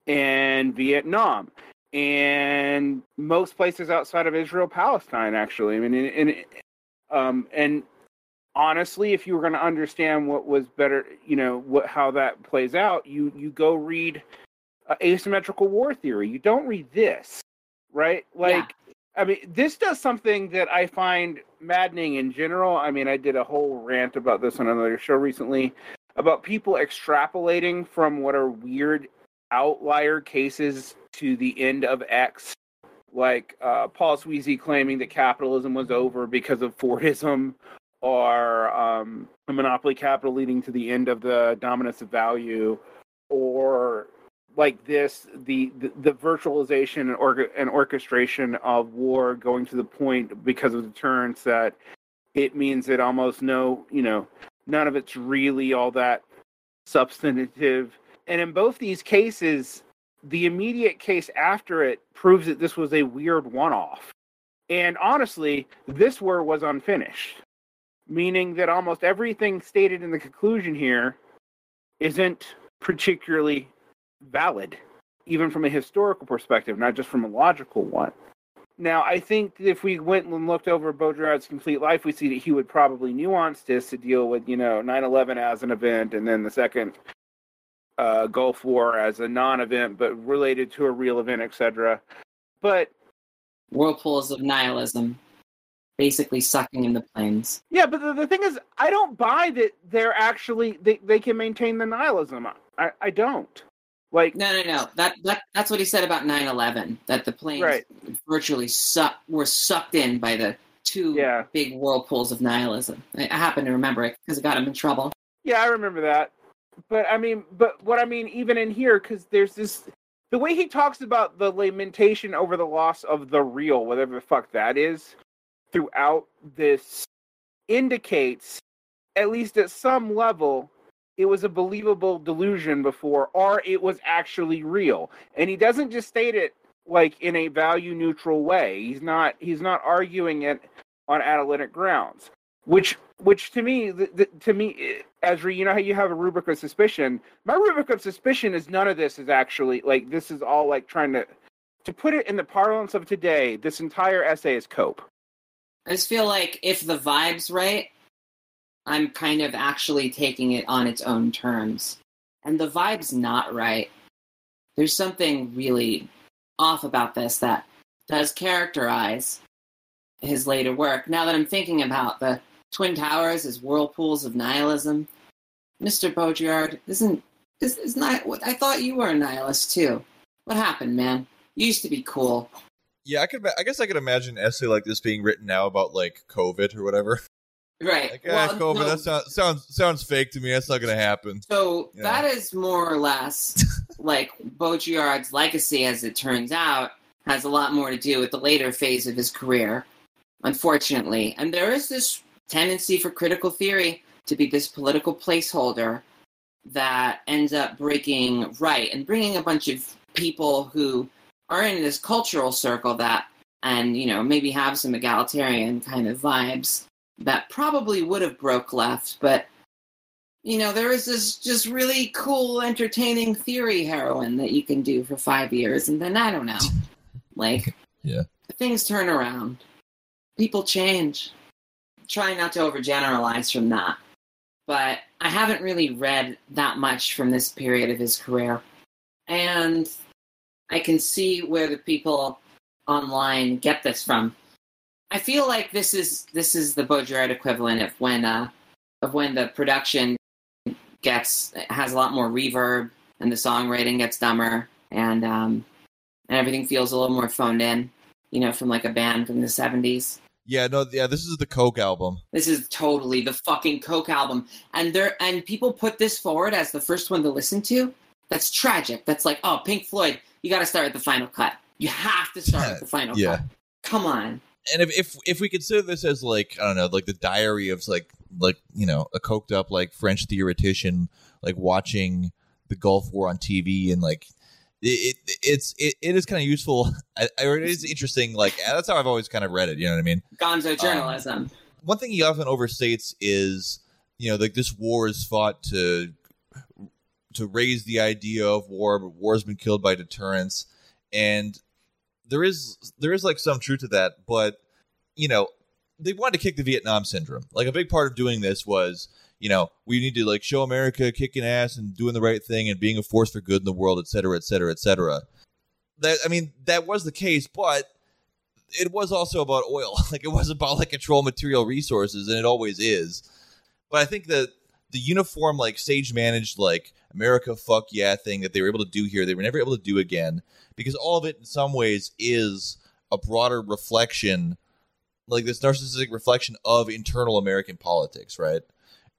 and Vietnam and most places outside of Israel, Palestine, actually. I mean, and, and, um, and honestly, if you were going to understand what was better, you know, what how that plays out, you you go read uh, asymmetrical war theory. You don't read this, right? Like, yeah. I mean, this does something that I find maddening in general. I mean, I did a whole rant about this on another show recently about people extrapolating from what are weird outlier cases to the end of X, like uh, Paul Sweezy claiming that capitalism was over because of Fordism, or um, monopoly capital leading to the end of the dominance of value, or like this, the the, the virtualization and, or- and orchestration of war going to the point because of deterrence that it means that almost no, you know, none of it's really all that substantive. And in both these cases, the immediate case after it proves that this was a weird one off. And honestly, this war was unfinished, meaning that almost everything stated in the conclusion here isn't particularly valid, even from a historical perspective, not just from a logical one. Now, I think if we went and looked over Baudrillard's complete life, we see that he would probably nuance this to deal with, you know, 9 11 as an event and then the second uh, Gulf War as a non-event, but related to a real event, etc. But whirlpools of nihilism. basically sucking in the planes. Yeah, but the, the thing is, I don't buy that they're actually they, they can maintain the nihilism. I, I don't. Like No, no, no. That, that that's what he said about 9/11. That the planes Right. virtually suck were sucked in by the two Yeah. big whirlpools of nihilism. I, I happen to remember it because it got him in trouble. Yeah, I remember that. But I mean, but what I mean, even in here, because there's this, the way he talks about the lamentation over the loss of the real, whatever the fuck that is, throughout this indicates, at least at some level, it was a believable delusion before, or it was actually real. And he doesn't just state it like in a value neutral way. He's not. He's not arguing it on analytic grounds which which to me the, the, to me Ezra, you know how you have a rubric of suspicion my rubric of suspicion is none of this is actually like this is all like trying to to put it in the parlance of today this entire essay is cope I just feel like if the vibe's right, I'm kind of actually taking it on its own terms. And the vibe's not right. There's something really off about this that does characterize his later work. Now that I'm thinking about the Twin Towers as whirlpools of nihilism, Mr. Baudrillard, isn't is, is not I thought you were a nihilist too. What happened, man? You used to be cool. Yeah, I could. I guess I could imagine an essay like this being written now about like COVID or whatever. Right. Like, ah, Well, no. That sounds sounds sounds fake to me. That's not gonna happen. So Yeah. that is more or less like Baudrillard's legacy, as it turns out, has a lot more to do with the later phase of his career, unfortunately. And there is this tendency for critical theory to be this political placeholder that ends up breaking right and bringing a bunch of people who are in this cultural circle that, and you know, maybe have some egalitarian kind of vibes that probably would have broke left, but you know, there is this just really cool, entertaining theory heroin that you can do for five years, and then I don't know. Like, Yeah. things turn around, people change. Try not to overgeneralize from that. But I haven't really read that much from this period of his career. And I can see where the people online get this from. I feel like this is this is the Baudrillard equivalent of when uh, of when the production gets has a lot more reverb and the songwriting gets dumber and um, and everything feels a little more phoned in, you know, from like a band from the seventies. Yeah, no, yeah. This is the Coke album. This is totally the fucking Coke album, and there and people put this forward as the first one to listen to. That's tragic. That's like, oh, Pink Floyd, you got to start at the final cut. You have to start at the final Yeah. cut. Come on. And if, if if we consider this as like I don't know, like the diary of like like you know a coked up like French theoretician like watching the Gulf War on TV and like it, it it's it, it is kind of useful. I, it is interesting. Like that's how I've always kind of read it. You know what I mean? Gonzo um, journalism. One thing he often overstates is you know like this war is fought to to raise the idea of war, but war has been killed by deterrence, and there is there is like some truth to that, but you know they wanted to kick the Vietnam syndrome. Like a big part of doing this was, you know, we need to like show America kicking ass and doing the right thing and being a force for good in the world, et cetera, et cetera, et cetera. That I mean, that was the case, but it was also about oil. Like it was about like control material resources, and it always is. But I think that the uniform, like stage managed, like America fuck yeah thing that they were able to do here, they were never able to do again because all of it, in some ways, is a broader reflection, like this narcissistic reflection of internal American politics, right?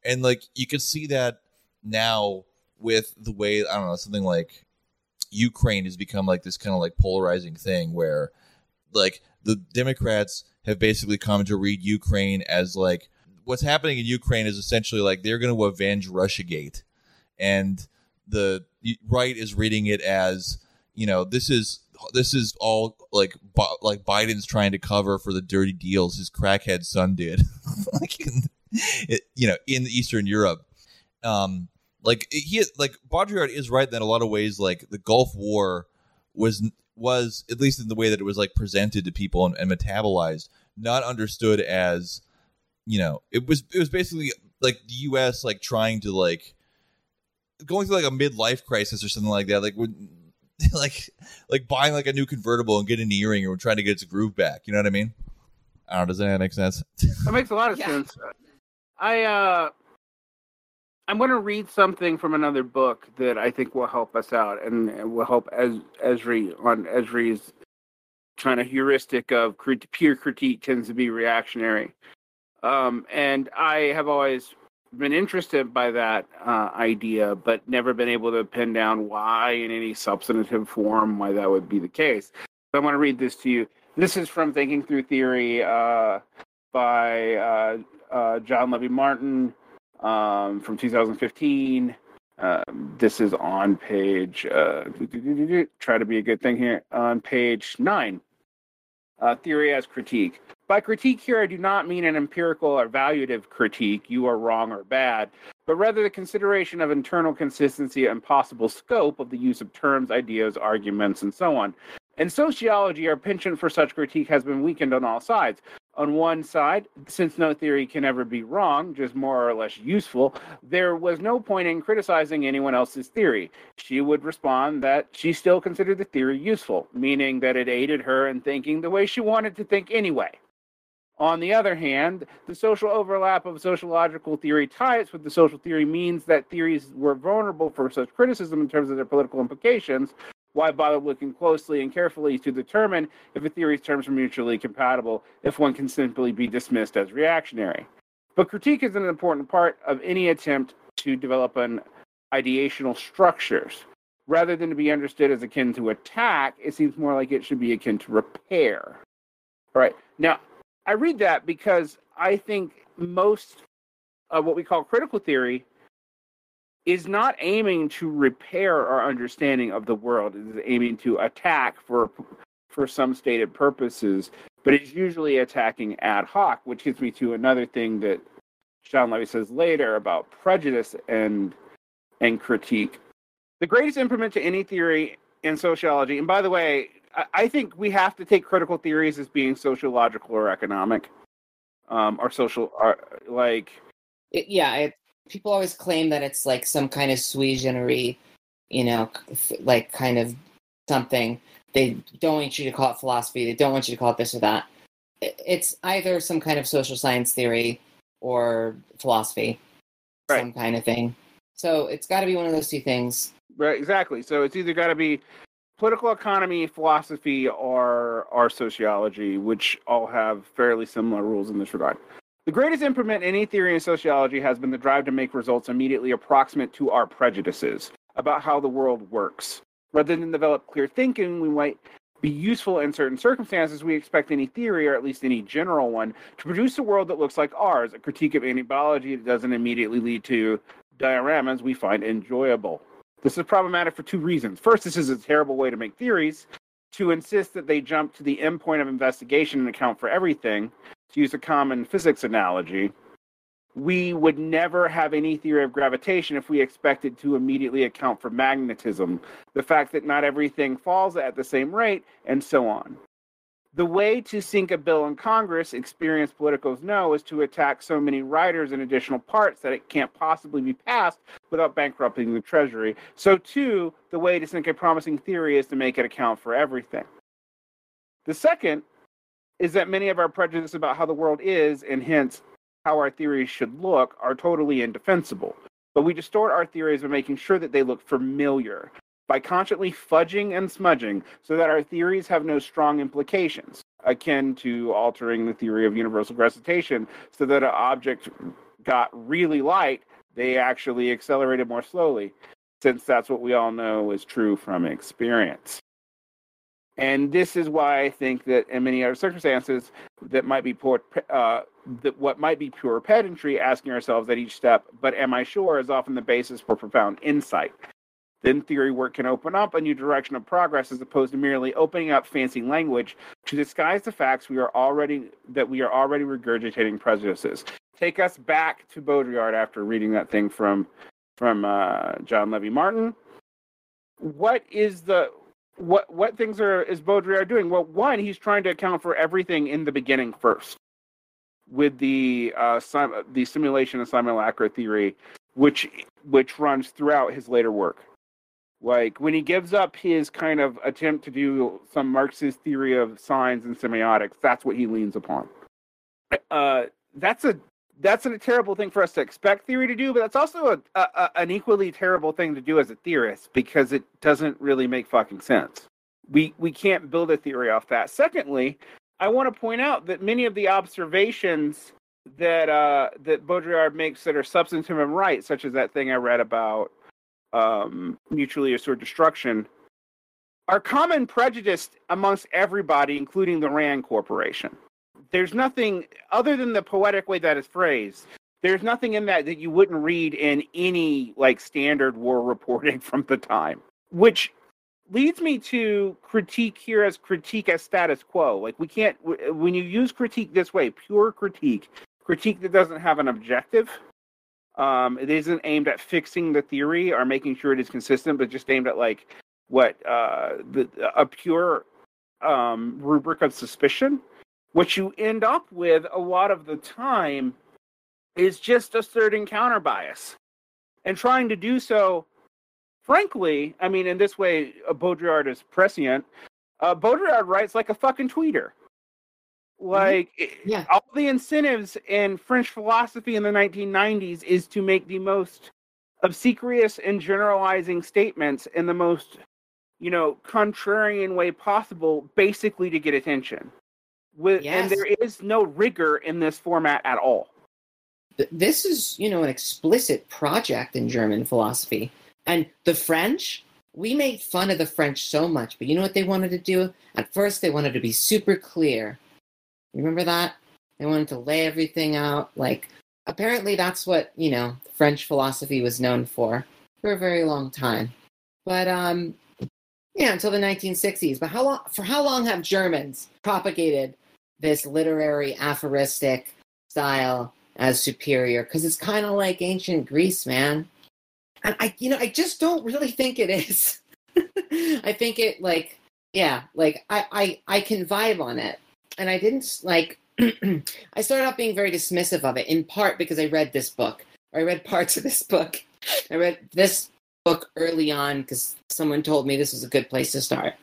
And like you can see that now with the way I don't know something like Ukraine has become like this kind of like polarizing thing where like the Democrats have basically come to read Ukraine as like what's happening in Ukraine is essentially like they're going to avenge Russiagate, and the right is reading it as you know this is this is all like like Biden's trying to cover for the dirty deals his crackhead son did, like in, you know in Eastern Europe. Um, like he like Baudrillard is right that in a lot of ways like the Gulf War was was at least in the way that it was like presented to people and, and metabolized not understood as you know it was it was basically like the us like trying to like going through like a midlife crisis or something like that like when like like buying like a new convertible and getting an earring or trying to get its groove back you know what i mean I don't know. Does that make sense? That makes a lot of Yeah. sense. I uh I'm going to read something from another book that I think will help us out and and will help Ez Esri on Esri's kind of heuristic of crit- peer critique tends to be reactionary. Um, and I have always been interested by that uh, idea, but never been able to pin down why in any substantive form why that would be the case. So I want to read this to you. This is from Thinking Through Theory uh, by uh, uh, John Levi Martin um, from 2015. Um, this is on page, uh, try to be a good thing here, on page nine. Uh, theory as critique. By critique here, I do not mean an empirical or valuative critique, you are wrong or bad, but rather the consideration of internal consistency and possible scope of the use of terms, ideas, arguments, and so on. In sociology, our penchant for such critique has been weakened on all sides. On one side, since no theory can ever be wrong, just more or less useful, there was no point in criticizing anyone else's theory. She would respond that she still considered the theory useful, meaning that it aided her in thinking the way she wanted to think anyway. On the other hand, the social overlap of sociological theory types with the social theory means that theories were vulnerable for such criticism in terms of their political implications. Why bother looking closely and carefully to determine if a theory's terms are mutually compatible if one can simply be dismissed as reactionary? But critique is an important part of any attempt to develop an ideational structures. Rather than to be understood as akin to attack, it seems more like it should be akin to repair. All right. Now, I read that because I think most of what we call critical theory is not aiming to repair our understanding of the world. It is aiming to attack for for some stated purposes, but it's usually attacking ad hoc, which gets me to another thing that John Levi says later about prejudice and and critique. The greatest implement to any theory in sociology, and by the way, I, think we have to take critical theories as being sociological or economic, um, or social, or like It, yeah, it, people always claim that it's like some kind of sui generis, you know, like kind of something. They don't want you to call it philosophy. They don't want you to call it this or that. It- It's either some kind of social science theory or philosophy, Right. some kind of thing. So it's got to be one of those two things. Right, exactly. So it's either got to be political economy, philosophy, or or sociology, which all have fairly similar rules in this regard. The greatest improvement in any theory in sociology has been the drive to make results immediately approximate to our prejudices about how the world works. Rather than develop clear thinking, we might be useful in certain circumstances. We expect any theory, or at least any general one, to produce a world that looks like ours, a critique of any biology that doesn't immediately lead to dioramas we find enjoyable. This is problematic for two reasons. First, this is a terrible way to make theories. To insist that they jump to the endpoint of investigation and account for everything, to use a common physics analogy, we would never have any theory of gravitation if we expected to immediately account for magnetism, the fact that not everything falls at the same rate, and so on. The way to sink a bill in Congress, experienced politicals know, is to attack so many riders and additional parts that it can't possibly be passed without bankrupting the Treasury. So, too, the way to sink a promising theory is to make it account for everything. The second is that many of our prejudices about how the world is, and hence how our theories should look, are totally indefensible. But we distort our theories by making sure that they look familiar, by constantly fudging and smudging so that our theories have no strong implications, akin to altering the theory of universal gravitation so that an object got really light, they actually accelerated more slowly, since that's what we all know is true from experience. And this is why I think that in many other circumstances that might be poor, uh, that what might be pure pedantry, asking ourselves at each step, but am I sure, is often the basis for profound insight. Then theory work can open up a new direction of progress as opposed to merely opening up fancy language to disguise the facts we are already that we are already regurgitating prejudices. Take us back to Baudrillard after reading that thing from from uh, John Levi Martin. What is the what what things are is Baudrillard doing? Well, one, he's trying to account for everything in the beginning first, with the uh, sim- the simulation and simulacra theory, which which runs throughout his later work. Like when he gives up his kind of attempt to do some Marxist theory of signs and semiotics, that's what he leans upon. uh, that's a that's a terrible thing for us to expect theory to do, but that's also a, a, an equally terrible thing to do as a theorist because it doesn't really make fucking sense. We we can't build a theory off that. Secondly, I want to point out that many of the observations that uh, that Baudrillard makes that are substantive and right, such as that thing I read about um, mutually assured destruction, are common prejudice amongst everybody, including the Rand Corporation there's nothing other than the poetic way that is phrased. There's nothing in that that you wouldn't read in any like standard war reporting from the time, which leads me to critique here as critique as status quo. Like we can't when you use critique this way, pure critique, critique that doesn't have an objective. Um, it isn't aimed at fixing the theory or making sure it is consistent, but just aimed at like what uh, the, a pure um, rubric of suspicion. What you end up with a lot of the time is just asserting counter bias. And trying to do so frankly i mean in this way uh, baudrillard is prescient. Uh, baudrillard writes like a fucking tweeter. Like mm-hmm. yeah. all the incentives in french philosophy in the 1990s is to make the most obsequious and generalizing statements in the most you know contrarian way possible basically to get attention with yes. and there is no rigor in this format at all this is you know an explicit project in german philosophy and the french we made fun of the french so much but you know what they wanted to do at first they wanted to be super clear remember that? They wanted to lay everything out like apparently that's what you know french philosophy was known for for a very long time. But um yeah until the 1960s but how long for how long have germans propagated this literary aphoristic style as superior? Because it's kind of like ancient Greece, man. And I, you know, I just don't really think it is. I think it like, yeah, like I, I, I can vibe on it, and I didn't like. I started off being very dismissive of it, in part because I read this book. or I read parts of this book. I read this book early on because someone told me this was a good place to start.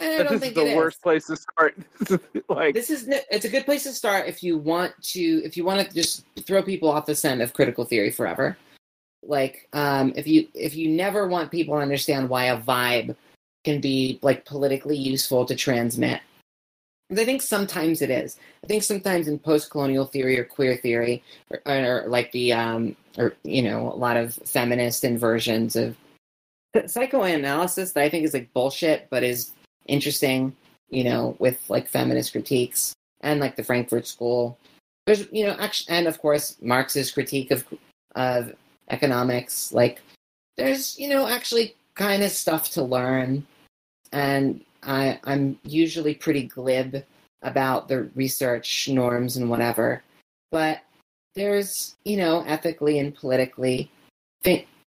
I don't this think is the worst is. place to start. like this is it's a good place to start if you want to if you want to just throw people off the scent of critical theory forever. Like um, if you if you never want people to understand why a vibe can be like politically useful to transmit. I think sometimes it is. I think sometimes in post-colonial theory or queer theory, or, or like the um, or you know a lot of feminist inversions of psychoanalysis that I think is like bullshit, but is interesting, you know, with like feminist critiques and like the Frankfurt School. There's, you know, actually, and of course Marx's critique of of economics. Like, there's, you know, actually kind of stuff to learn, and I I'm usually pretty glib about the research norms and whatever, but there's, you know, ethically and politically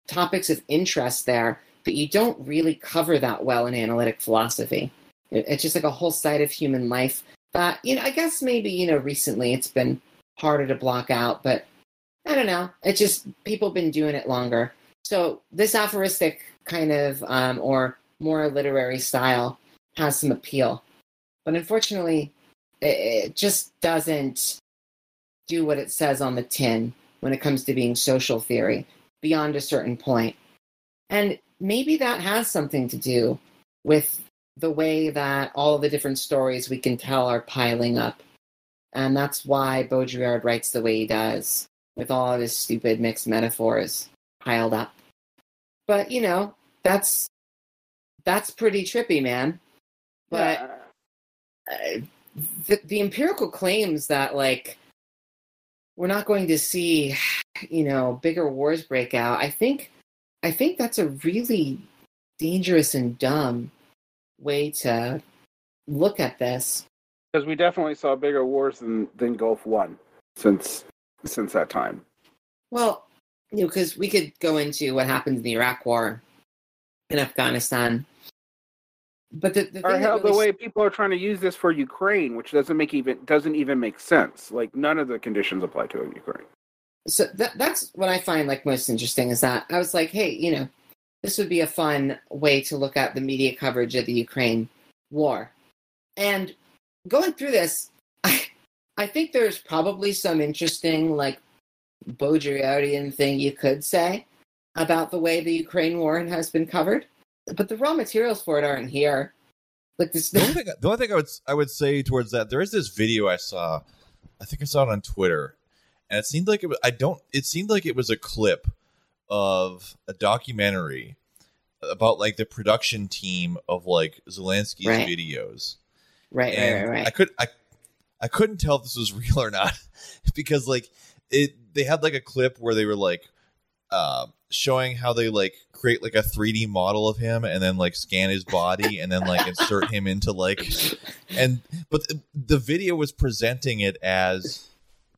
topics of interest there but you don't really cover that well in analytic philosophy. It's just like a whole side of human life that, you know, I guess maybe, you know, recently it's been harder to block out, but I don't know. It's just people have been doing it longer. So this aphoristic kind of um, or more literary style has some appeal. But unfortunately, it, just doesn't do what it says on the tin when it comes to being social theory beyond a certain point. And maybe that has something to do with the way that all the different stories we can tell are piling up. And that's why Baudrillard writes the way he does, with all of his stupid mixed metaphors piled up. But, you know, that's that's pretty trippy, man. But yeah. uh, the, the empirical claims that, like, we're not going to see, you know, bigger wars break out, I think I think that's a really dangerous and dumb way to look at this. Because we definitely saw bigger wars than, than Gulf One since since that time. Well, you know, because we could go into what happened in the Iraq War in Afghanistan. But the, the or really... the way people are trying to use this for Ukraine, which doesn't make even doesn't even make sense. Like none of the conditions apply to Ukraine so that, that's what I find like most interesting is that I was like, hey, you know, this would be a fun way to look at the media coverage of the Ukraine war. And going through this, I, I think there's probably some interesting, like, Baudrillardian thing you could say about the way the Ukraine war has been covered, but the raw materials for it aren't here. Like this, The only thing, the only thing I would I would say towards that there is this video I saw, I think I saw it on Twitter, and it seemed like it was I don't it seemed like it was a clip of a documentary about like the production team of like Zelensky's Right. videos. right, right, and right, I could I I couldn't tell if this was real or not because like it they had like a clip where they were like uh showing how they like create like a 3D model of him and then like scan his body and then like insert him into like and but the, the video was presenting it as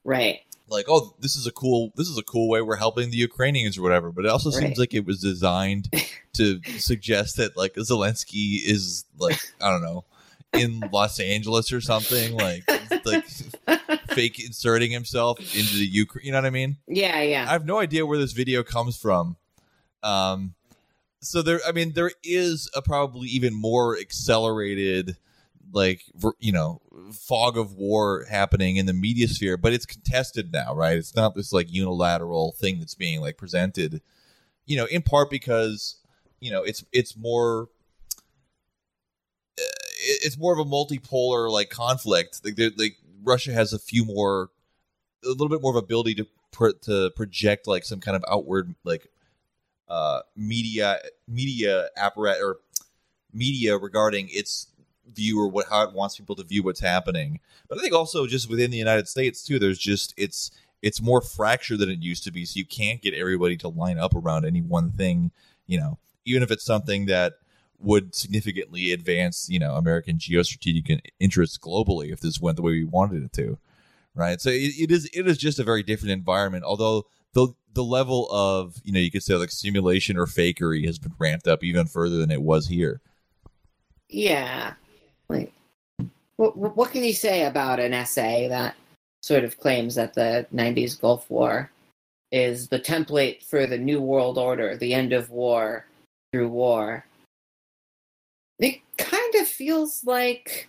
Right. like oh this is a cool this is a cool way we're helping the Ukrainians or whatever but it also Right. seems like it was designed to suggest that like Zelensky is like I don't know in Los Angeles or something like like fake inserting himself into the Ukraine you know what I mean? Yeah, yeah. I have no idea where this video comes from. Um so there I mean there is a probably even more accelerated like you know fog of war happening in the media sphere but it's contested now right? It's not this like unilateral thing that's being like presented you know in part because you know it's it's more uh, it's more of a multipolar like conflict. Like they're- like Russia has a few more a little bit more of ability to pro- to project like some kind of outward like uh media media apparatus or media regarding its view or what how it wants people to view what's happening. But I think also just within the United States too, there's just it's it's more fractured than it used to be. So you can't get everybody to line up around any one thing, you know, even if it's something that would significantly advance, you know, American geostrategic interests globally if this went the way we wanted it to. Right. So it, it is it is just a very different environment, although the the level of, you know, you could say like simulation or fakery has been ramped up even further than it was here. Yeah. Like, what, what can you say about an essay that sort of claims that the 90s Gulf War is the template for the New World Order, the end of war through war? It kind of feels like,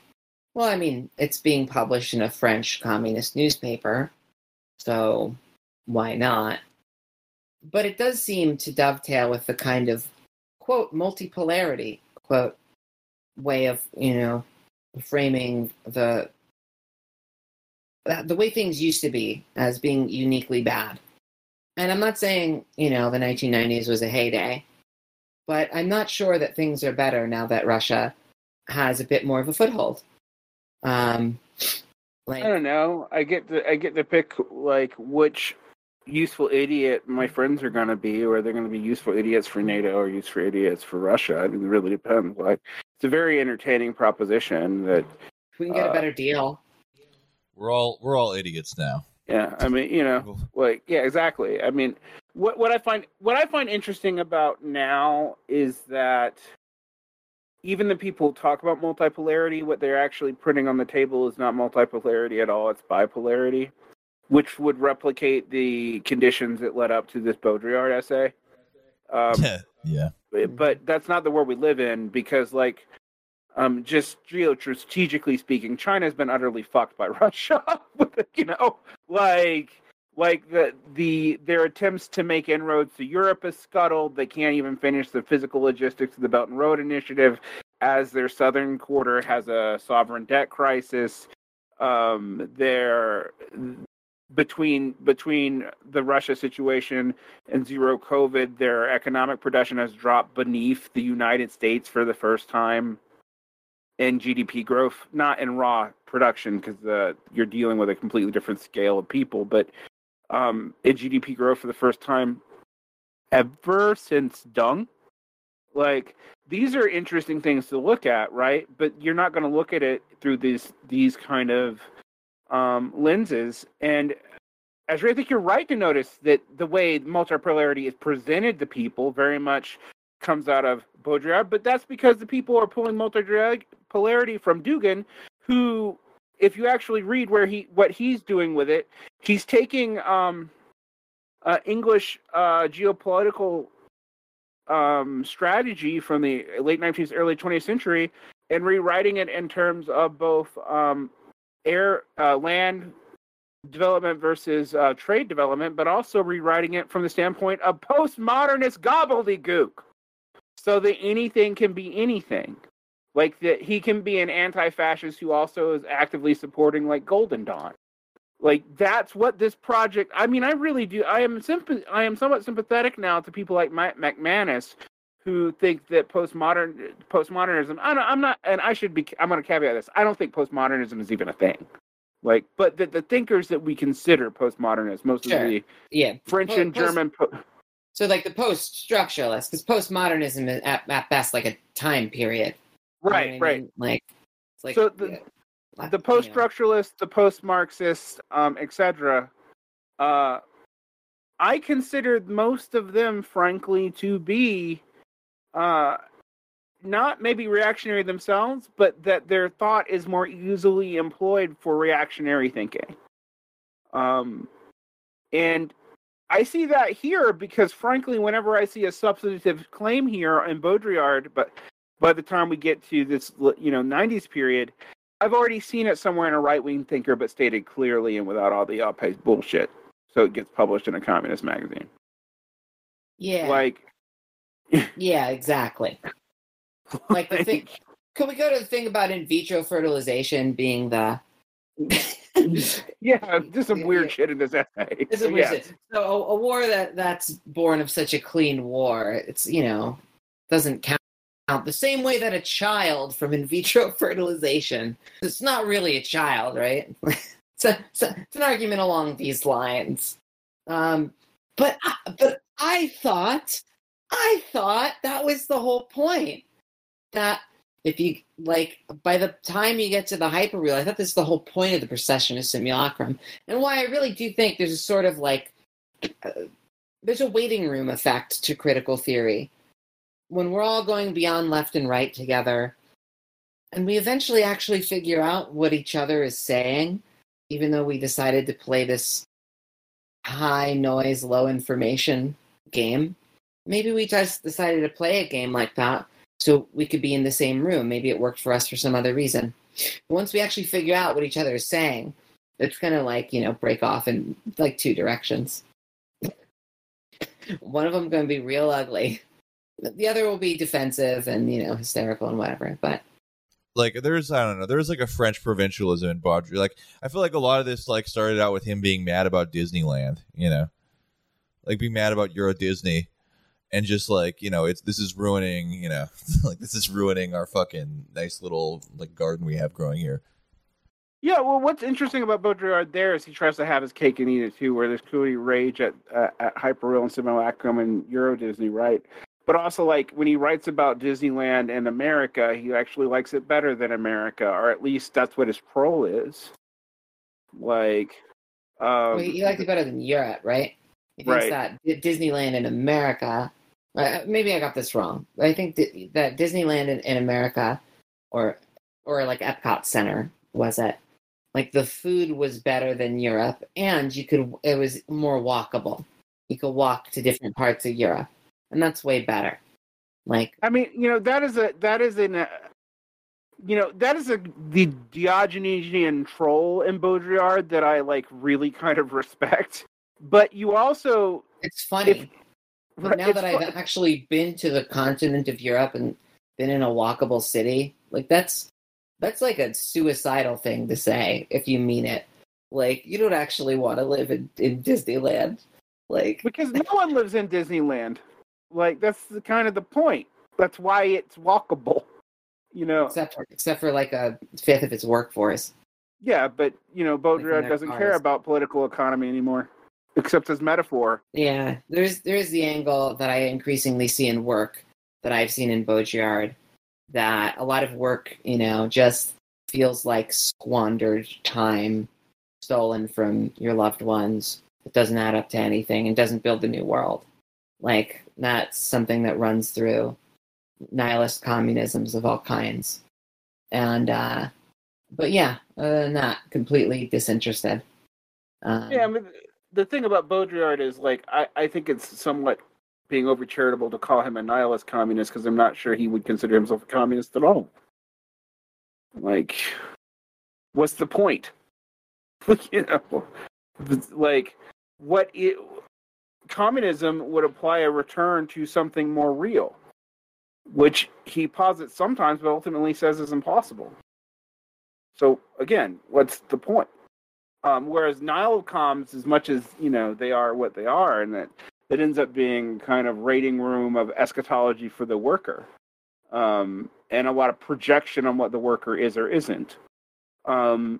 well, I mean, it's being published in a French communist newspaper, so why not? But it does seem to dovetail with the kind of, quote, multipolarity, quote, way of you know framing the the way things used to be as being uniquely bad and i'm not saying you know the 1990s was a heyday but i'm not sure that things are better now that russia has a bit more of a foothold um like I don't know. I get to I get to pick like which useful idiot my friends are gonna be, or they're gonna be useful idiots for NATO or useful idiots for Russia. I mean, it really depends. Like, it's a very entertaining proposition. That we can get a uh, better deal We're all we're all idiots now. yeah, I mean, you know, like yeah, exactly. I mean, what what I find what I find interesting about now is that even the people who talk about multipolarity, what they're actually putting on the table is not multipolarity at all; it's bipolarity, which would replicate the conditions that led up to this Baudrillard essay. Um, yeah. but that's not the world we live in because like um just geostrategically speaking china's been utterly fucked by russia you know like like the the their attempts to make inroads to europe is scuttled. They can't even finish the physical logistics of the belt and road initiative as their southern quarter has a sovereign debt crisis. Um between between the russia situation and zero COVID, their economic production has dropped beneath the United States for the first time in GDP growth, not in raw production because uh, you're dealing with a completely different scale of people, but um, in GDP growth for the first time ever since Deng. Like these are interesting things to look at, right? But you're not going to look at it through these these kind of um, lenses. And Ezra, I think you're right to notice that the way multipolarity is presented to people very much comes out of Baudrillard, but that's because the people are pulling multipolarity from Dugin, who, if you actually read where he what he's doing with it, he's taking um, uh, English uh, geopolitical um, strategy from the late 19th, early 20th century, and rewriting it in terms of both um, air, uh, land, development versus uh, trade development, but also rewriting it from the standpoint of postmodernist gobbledygook, so that anything can be anything. Like that, he can be an anti-fascist who also is actively supporting like Golden Dawn. Like that's what this project. I mean, I really do. I am sympath- I am somewhat sympathetic now to people like Mike McManus who think that postmodern postmodernism. I don't, I'm not, and I should be. I'm going to caveat this. I don't think postmodernism is even a thing. Like, but the, the thinkers that we consider postmodernists, most Sure. of the Yeah. French Po- and post- German. Po- So like the post-structuralists because postmodernism is at, at best like a time period. You know right, I right. mean? Like, So the- yeah, the post-structuralists, the post-Marxists, um, etc. Uh, I considered most of them, frankly, to be uh, not maybe reactionary themselves, but that their thought is more easily employed for reactionary thinking. Um, and I see that here because, frankly, whenever I see a substantive claim here in Baudrillard, but by the time we get to this, you know, '90s period, I've already seen it somewhere in a right wing thinker, but stated clearly and without all the up bullshit. So it gets published in a communist magazine. Yeah. Like, yeah, exactly. Like the thing. Could we go to the thing about in vitro fertilization being the? yeah, just some weird yeah. shit in this essay. It's So, a weird yes. shit. So a, a war that that's born of such a clean war, it's you know doesn't count the same way that a child from in vitro fertilization. It's not really a child, right? it's, a, it's, a- it's an argument along these lines. Um, but I- but I thought I thought that was the whole point. That if you like by the time you get to the hyperreal, I thought this is the whole point of the processionist simulacrum and why I really do think there's a sort of like uh, there's a waiting room effect to critical theory when we're all going beyond left and right together and we eventually actually figure out what each other is saying even though we decided to play this high noise low information game maybe we just decided to play a game like that so we could be in the same room. Maybe it worked for us for some other reason. Once we actually figure out what each other is saying it's gonna like you know break off in like two directions. One of them gonna be real ugly the other will be defensive and you know hysterical and whatever but like there's I don't know there's like a French provincialism in Baudry. Like I feel like a lot of this like started out with him being mad about Disneyland, you know, like being mad about Euro Disney, and just like you know it's this is ruining you know like this is ruining our fucking nice little like garden we have growing here. Yeah, well, what's interesting about Baudrillard there is he tries to have his cake and eat it too, where there's clearly rage at uh, at Hyperreal and Simulacrum and Euro Disney, right? But also, like when he writes about Disneyland and America, he actually likes it better than America, or at least that's what his troll is. Like, um, well, you liked it better than europe right he thinks Right. that disneyland in america uh, maybe i got this wrong but i think that, that disneyland in, in america or or like epcot center was it like the food was better than europe and you could it was more walkable you could walk to different parts of europe and that's way better like I mean, you know, that is a that is an, uh, you know, that is a the Diogenesian troll in Baudrillard that I like really kind of respect. But you also, it's funny But now that I've actually been to the continent of Europe and been in a walkable city, like that's that's like a suicidal thing to say if you mean it. Like you don't actually want to live in, in Disneyland. Like because no one lives in Disneyland. Like that's the kind of the point. That's why it's walkable. You know, except for except for like a fifth of its workforce. yeah, but you know, Baudrillard their doesn't care about political economy anymore, except as metaphor. Yeah, there's there's the angle that I increasingly see in work that I've seen in Baudrillard that a lot of work, you know, just feels like squandered time stolen from your loved ones. It doesn't add up to anything and doesn't build a new world. Like that's something that runs through nihilist communisms of all kinds. And uh but yeah, than that, completely disinterested. Um, Yeah, I mean, the thing about Baudrillard is like I, I think it's somewhat being over charitable to call him a nihilist communist because I'm not sure he would consider himself a communist at all. Like, what's the point? you know, like what it communism would apply a return to something more real, which he posits sometimes, but ultimately says is impossible. So again, what's the point? Um, whereas Nihilocoms, as much as you know they are what they are, and that it ends up being kind of rating room of eschatology for the worker, um, and a lot of projection on what the worker is or isn't. Um,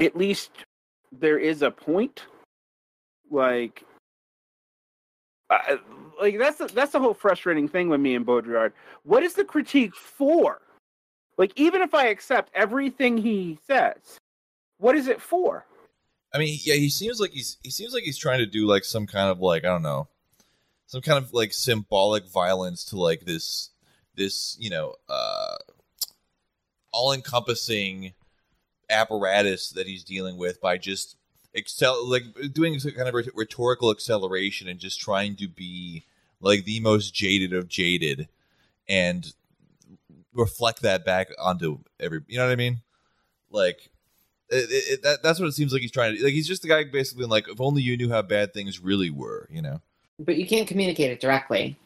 at least there is a point, like, Like that's the, that's the whole frustrating thing with me and Baudrillard. What is the critique for? Like, even if I accept everything he says, what is it for? I mean, yeah, he seems like he's he seems like he's trying to do like some kind of like I don't know, some kind of like symbolic violence to like this this you know uh all encompassing apparatus that he's dealing with by just excel like doing some kind of rhetorical acceleration and just trying to be like the most jaded of jaded and reflect that back onto every you know what I mean? Like it, it, that, that's what it seems like he's trying to like he's just the guy basically like if only you knew how bad things really were you know? But you can't communicate it directly.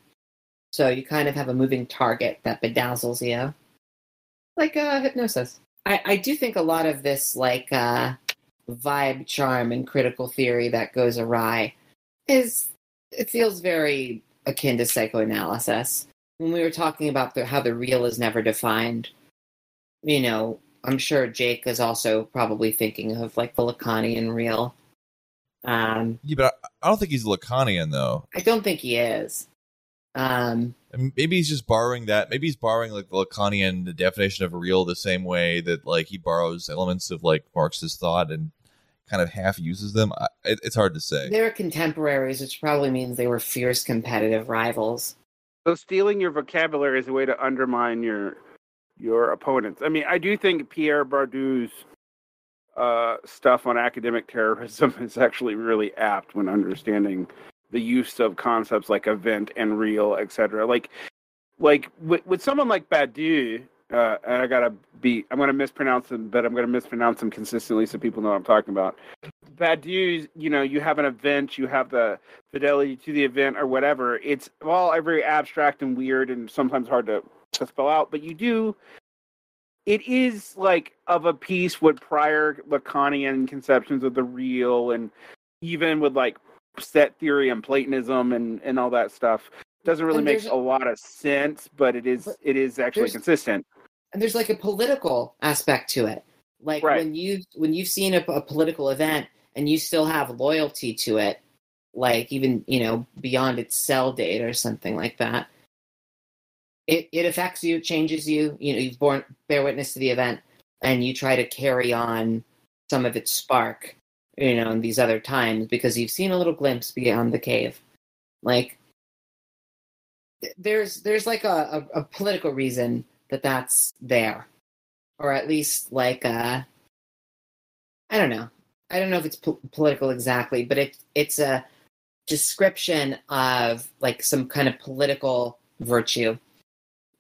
So you kind of have a moving target that bedazzles you. Like uh hypnosis. I i do think a lot of this like uh vibe charm and critical theory that goes awry is it feels very akin to psychoanalysis when we were talking about the, how the real is never defined you know I'm sure Jake is also probably thinking of like the Lacanian real. Um, yeah, but I don't think he's Lacanian though. I don't think he is. Um, maybe he's just borrowing that. Maybe he's borrowing like the Lacanian definition of real the same way that like he borrows elements of like Marxist thought and kind of half uses them. I, it, it's hard to say. They were contemporaries, which probably means they were fierce competitive rivals. So stealing your vocabulary is a way to undermine your your opponents. I mean, I do think Pierre Bourdieu's uh, stuff on academic terrorism is actually really apt when understanding the use of concepts like event and real, etc. Like, like with, with someone like Badiou, uh, and I gotta be, I'm gonna mispronounce them, but I'm gonna mispronounce them consistently so people know what I'm talking about. Badiou, you know, you have an event, you have the fidelity to the event or whatever. It's all very abstract and weird and sometimes hard to to spell out, but you do. It is like of a piece with prior Lacanian conceptions of the real, and even with like set theory and Platonism and and all that stuff. Doesn't really make a lot of sense, but it is it is actually consistent. And there's like a political aspect to it. Like right. when you when you've seen a, a political event and you still have loyalty to it, like even you know beyond its sell date or something like that it, it affects you, it changes you. You know, you've born bear witness to the event, and you try to carry on some of its spark. You know, in these other times because you've seen a little glimpse beyond the cave. Like there's there's like a, a, a political reason that that's there, or at least like uh, I don't know. I don't know if it's po- political exactly, but it it's a description of like some kind of political virtue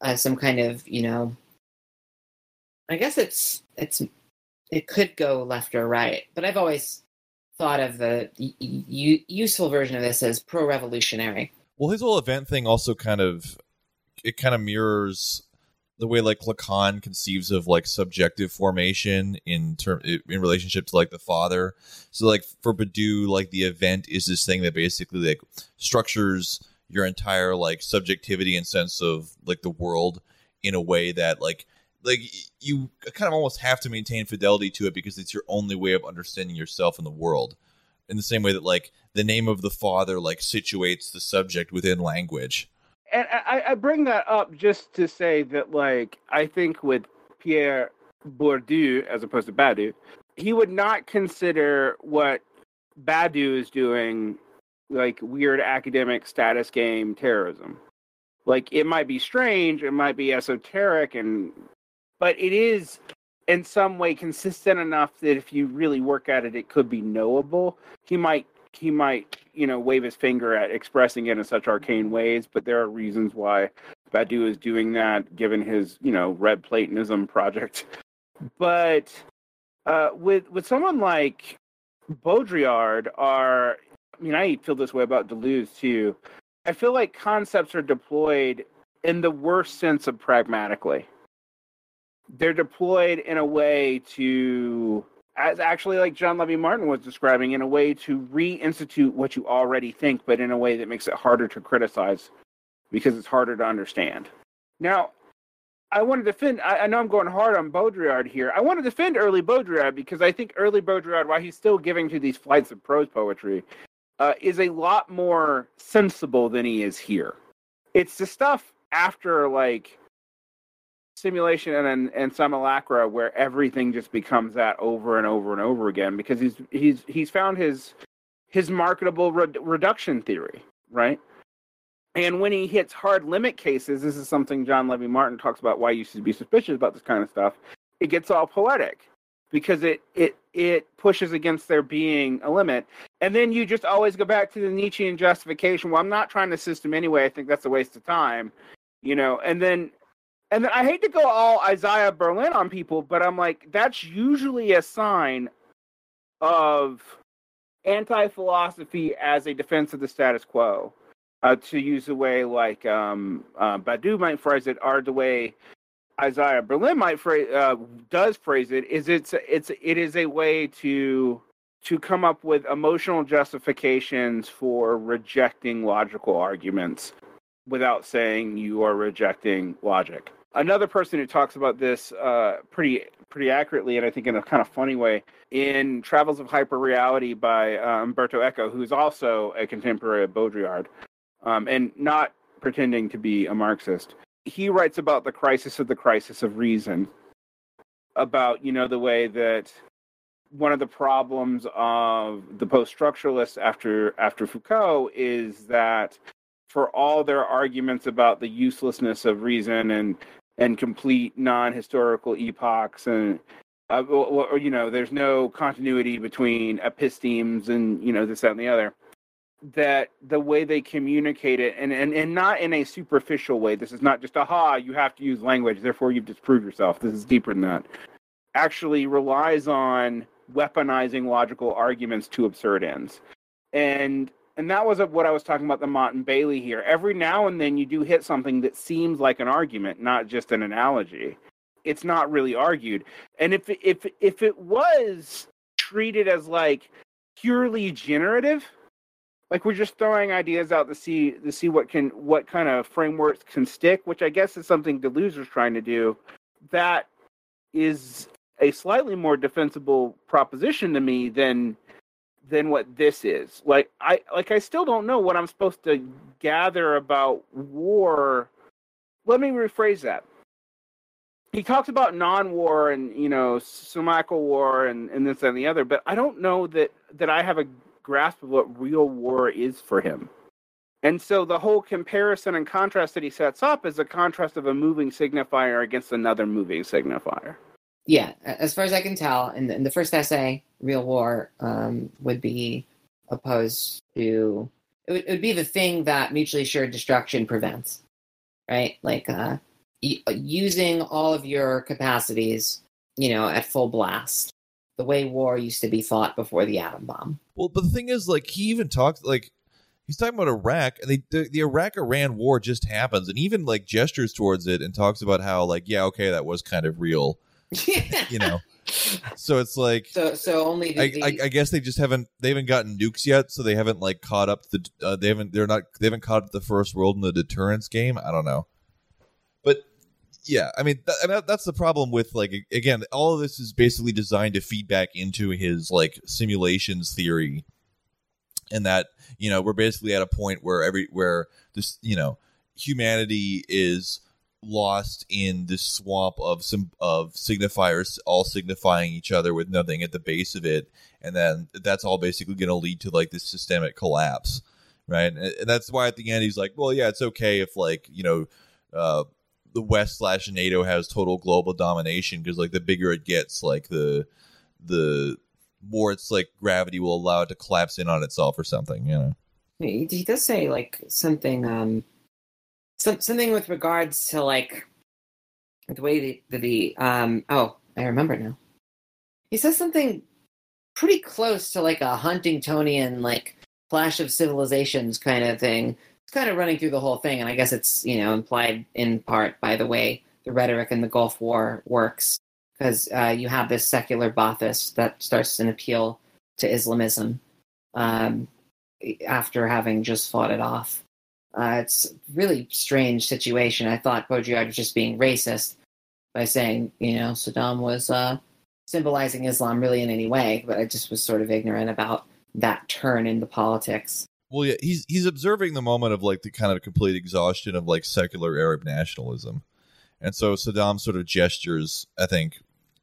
uh, some kind of you know i guess it's it's it could go left or right but i've always thought of the y- useful version of this as pro-revolutionary. Well his whole event thing also kind of it kind of mirrors the way like lacan conceives of like subjective formation in term in relationship to like the father. So like for badiou like the event is this thing that basically like structures your entire like subjectivity and sense of like the world in a way that like like you kind of almost have to maintain fidelity to it because it's your only way of understanding yourself in the world in the same way that like the name of the father like situates the subject within language and I, I bring that up just to say that like i think with pierre bourdieu as opposed to badiou he would not consider what badiou is doing like weird academic status game terrorism. Like it might be strange, it might be esoteric and but it is in some way consistent enough that if you really work at it it could be knowable. He might he might, you know, wave his finger at expressing it in such arcane ways, but there are reasons why Badiou is doing that given his, you know, red platonism project. But uh with with someone like Baudrillard are. I mean, I feel this way about Deleuze too. I feel like concepts are deployed in the worst sense of pragmatically. They're deployed in a way to, as actually like John Levi Martin was describing, in a way to reinstitute what you already think, but in a way that makes it harder to criticize because it's harder to understand. Now, I want to defend. I, I know I'm going hard on Baudrillard here. I want to defend early Baudrillard because I think early Baudrillard, while he's still giving to these flights of prose poetry, uh, is a lot more sensible than he is here. It's the stuff after like simulation and and and simulacra where everything just becomes that over and over and over again because he's he's he's found his his marketable re- reduction theory, right? And when he hits hard limit cases, this is something John Levi Martin talks about why you should be suspicious about this kind of stuff. It gets all poetic because it it it pushes against there being a limit. And then you just always go back to the Nietzschean justification. Well, I'm not trying to system anyway. I think that's a waste of time, you know. And then and then I hate to go all Isaiah Berlin on people, but I'm like that's usually a sign of anti-philosophy as a defense of the status quo uh, to use the way like um, uh, Badiou might phrase it, or the way Isaiah Berlin might phrase uh, does phrase it, is it's it's it is a way to to come up with emotional justifications for rejecting logical arguments without saying you are rejecting logic. Another person who talks about this uh, pretty pretty accurately, and I think in a kind of funny way, in Travels of Hyperreality by uh, Umberto Eco, who's also a contemporary of Baudrillard um, and not pretending to be a Marxist. He writes about the crisis of the crisis of reason, about you know the way that one of the problems of the post-structuralists after after Foucault is that for all their arguments about the uselessness of reason and and complete non-historical epochs and uh, or, or, you know there's no continuity between epistemes and you know this that and the other that the way they communicate it and, and and not in a superficial way. This is not just aha you have to use language therefore you've disproved yourself. This is deeper than that. Actually relies on weaponizing logical arguments to absurd ends. And and that was what i was talking about the Motte and Bailey here every now and then you do hit something that seems like an argument not just an analogy it's not really argued and if if if it was treated as like purely generative like we're just throwing ideas out to see to see what can what kind of frameworks can stick, which I guess is something Deleuze is trying to do. That is a slightly more defensible proposition to me than than what this is. Like I like I still don't know what I'm supposed to gather about war. Let me rephrase that. He talks about non-war and you know Sumacal war and, and this and the other, but I don't know that that I have a grasp of what real war is for him. And so the whole comparison and contrast that he sets up is a contrast of a moving signifier against another moving signifier. Yeah, as far as I can tell, in the, in the first essay, real war um, would be opposed to it would, it would be the thing that mutually assured destruction prevents, right? Like uh, using all of your capacities, you know, at full blast the way war used to be fought before the atom bomb. Well, but the thing is, like, he even talks like he's talking about Iraq, and they, the, the Iraq Iran war just happens, and even like gestures towards it, and talks about how like, yeah, okay, that was kind of real, you know. So it's like so. So only the, the... I, I, I, guess they just haven't they haven't gotten nukes yet, so they haven't like caught up the uh, they haven't they're not they haven't caught up the first world in the deterrence game. I don't know, but yeah, I mean, th- I mean, that's the problem with like again, all of this is basically designed to feed back into his like simulations theory, and that you know we're basically at a point where every where this you know humanity is lost in this swamp of some of signifiers all signifying each other with nothing at the base of it and then that's all basically going to lead to like this systemic collapse right and, that's why at the end he's like well yeah it's okay if like you know uh, the West slash NATO has total global domination because like the bigger it gets, like the the more it's like gravity will allow it to collapse in on itself or something. You know. He, he does say like something um some, something with regards to like the way the, the, the um oh I remember now. He says something pretty close to like a Huntingtonian like Clash of Civilizations kind of thing. It's kind of running through the whole thing, and I guess it's you know implied in part by the way the rhetoric in the Gulf War works, because uh, you have this secular Ba'athist that starts an appeal to Islamism um, after having just fought it off. Uh, it's a really strange situation. I thought Baudrillard was just being racist by saying, you know, Saddam was uh, symbolizing Islam really in any way, but I just was sort of ignorant about that turn in the politics. Well, yeah, he's he's observing the moment of like the kind of complete exhaustion of like secular Arab nationalism, and so Saddam sort of gestures, I think,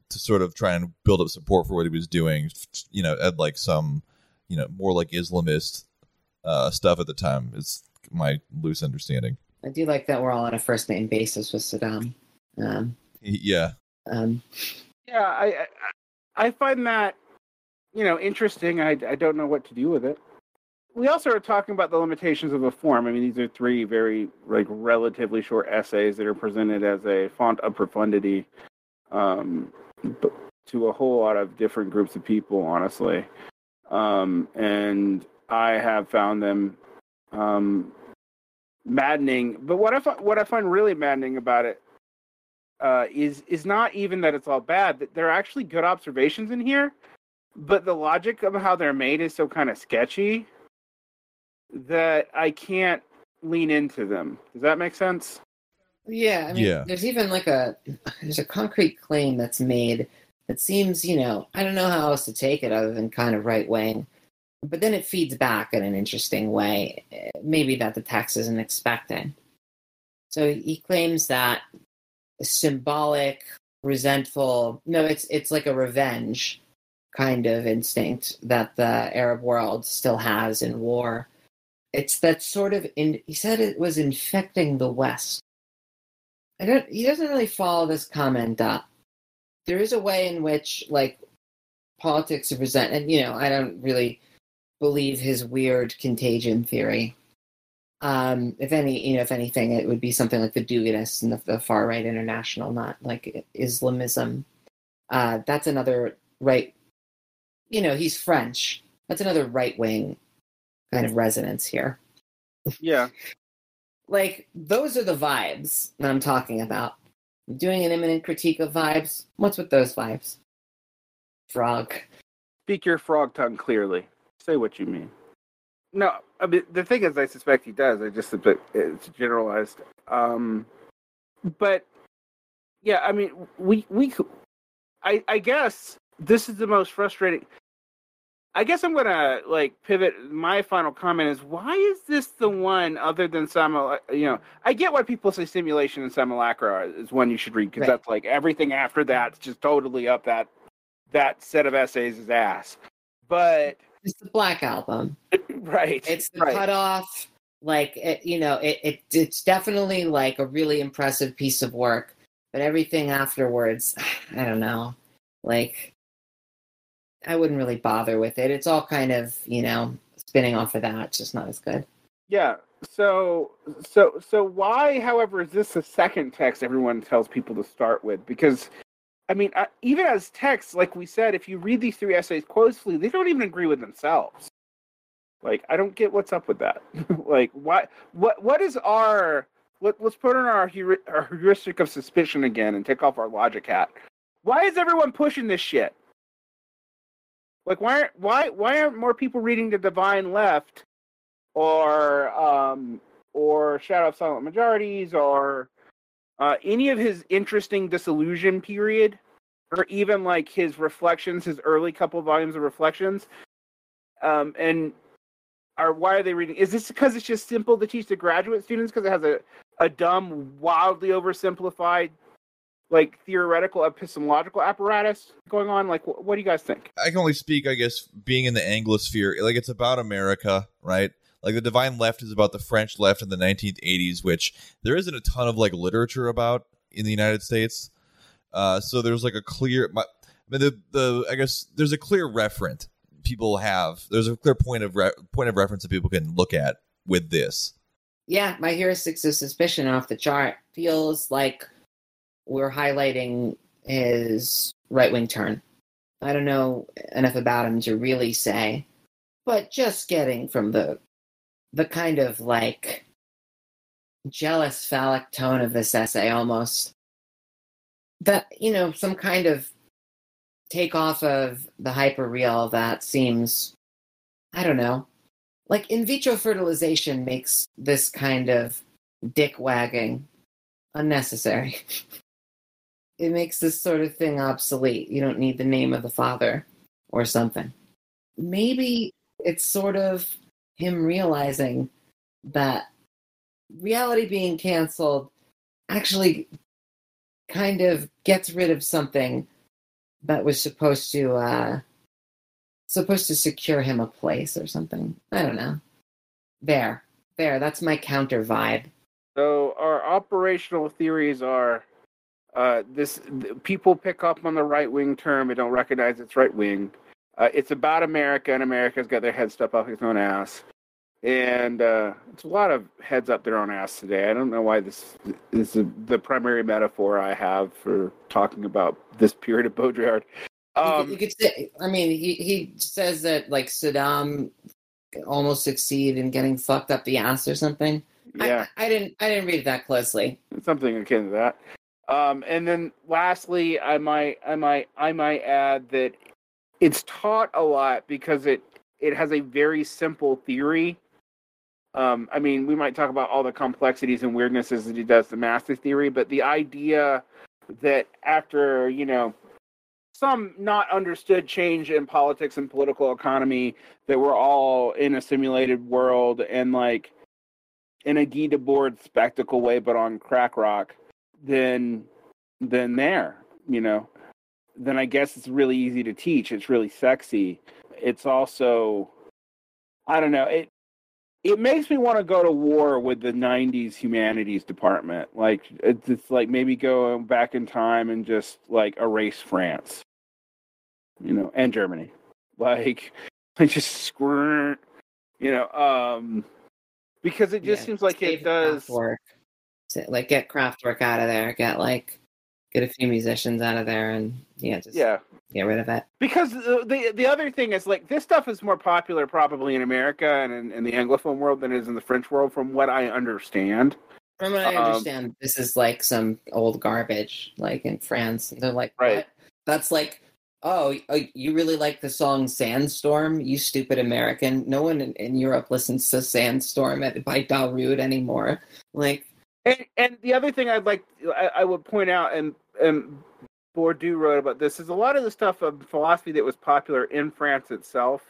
to sort of try and build up support for what he was doing. You know, at like some, you know, more like Islamist uh, stuff at the time. It's my loose understanding. I do like that we're all on a first name basis with Saddam. Um, yeah. Um, Yeah, I I, I find that you know interesting. I I don't know what to do with it. We also are talking about the limitations of the form. I mean, these are three very like relatively short essays that are presented as a font of profundity um, to a whole lot of different groups of people. Honestly, um, and I have found them um, maddening. But what I fi- what I find really maddening about it uh, is is not even that it's all bad. That there are actually good observations in here, but the logic of how they're made is so kind of sketchy that I can't lean into them. Does that make sense? yeah, I mean, Yeah. there's even like a there's a concrete claim that's made that seems, you know, I don't know how else to take it other than kind of right wing, but then it feeds back in an interesting way, maybe that the text isn't expecting. So he claims that symbolic, resentful. No, it's it's like a revenge kind of instinct that the Arab world still has in war. It's that sort of in. He said it was infecting the West. I don't. He doesn't really follow this comment up. There is a way in which, like, politics of resent, and you know, I don't really believe his weird contagion theory. Um, if any, you know, if anything, it would be something like the Duginists and the, the far right international, not like Islamism. Uh, that's another right. You know, he's French. That's another right wing kind of resonance here. Yeah. Like those are the vibes that I'm talking about. Doing an imminent critique of vibes. What's with those vibes? Frog. Speak your frog tongue clearly. Say what you mean. No, I mean the thing is, I suspect he does. I just a it's generalized. Um, but yeah, I mean, we we I I guess this is the most frustrating. I guess I'm gonna like pivot. My final comment is: Why is this the one other than simul? You know, I get why people say simulation and simulacra is one you should read because Right. that's like everything after that's just totally up that that set of essays is ass. But It's the Black Album. right, It's the right. cutoff. Like it, you know, it, it it's definitely like a really impressive piece of work. But everything afterwards, I don't know. Like I wouldn't really bother with it. It's all kind of, you know, spinning off of that. It's just not as good. Yeah. So so so why, however, is this the second text everyone tells people to start with? Because I mean, uh, even as text, like we said, if you read these three essays closely, they don't even agree with themselves. Like, I don't get what's up with that. like, why? What? What is our? Let, let's put on our, our heuristic of suspicion again and take off our logic hat. Why is everyone pushing this shit? Like, why? aren't- Why? Why aren't more people reading the Divine Left, or um, or Shadow of Silent Majorities, or uh, any of his interesting disillusion period, or even like his reflections, his early couple volumes of reflections, um, and are why are they reading? Is this because it's just simple to teach the graduate students because it has a a dumb, wildly oversimplified, like theoretical epistemological apparatus going on? Like, wh- what do you guys think? I can only speak, I guess, being in the Anglosphere. Like it's about America, right? Like the Divine Left is about the French left in the 1980s, which there isn't a ton of like literature about in the United States. Uh, so there's like a clear, my, I mean, the the I guess there's a clear referent people have. There's a clear point of re- point of reference that people can look at with this. Yeah, my heuristics of suspicion off the chart feels like we're highlighting his right wing turn. I don't know enough about him to really say, but just getting from the the kind of like jealous phallic tone of this essay almost. That you know some kind of take off of the hyper real that seems i don't know like in vitro fertilization makes this kind of dick wagging unnecessary. It makes this sort of thing obsolete. You don't need the name of the father or something. Maybe it's sort of him realizing that reality being canceled actually kind of gets rid of something that was supposed to uh supposed to secure him a place or something. I don't know. There. There. That's my counter vibe. So our operational theories are uh, this: th- people pick up on the right wing term and don't recognize it's right wing. Uh, it's about America, and America's got their head stuff up its own ass. And uh, it's a lot of heads up their own ass today. I don't know why this is the, primary metaphor I have for talking about this period of Baudrillard. you, could, Um, you could say i mean he, he says that like saddam almost succeeded in getting fucked up the ass or something yeah. I, I didn't i didn't read that closely something akin to that. Um, and then lastly, I might I might I might add that it's taught a lot because it it has a very simple theory. Um, I mean, we might talk about all the complexities and weirdnesses that he does the master theory, but the idea that after you know some not understood change in politics and political economy, that we're all in a simulated world and like in a Guy Debord spectacle way, but on crack rock, then then there, you know, then I guess it's really easy to teach. It's really sexy. It's also, I don't know, it it makes me want to go to war with the '90s humanities department. Like it's, it's like maybe go back in time and just like erase France, you know, and Germany, like I just squirt, you know, um because it just Yeah, seems like it does. Work. Like get Kraftwerk out of there get like get a few musicians out of there and yeah just Yeah, get rid of it because the, the the other thing is like this stuff is more popular probably in America and in, in the Anglophone world than it is in the French world, from what I understand. from what i Um, understand this is like some old garbage like in france they're like Right. what? that's like oh oh, you really like the song sandstorm you stupid american no one in, in europe listens to sandstorm at, by darude anymore like And and the other thing I'd like I, I would point out and and Bourdieu wrote about this is a lot of the stuff of philosophy that was popular in France itself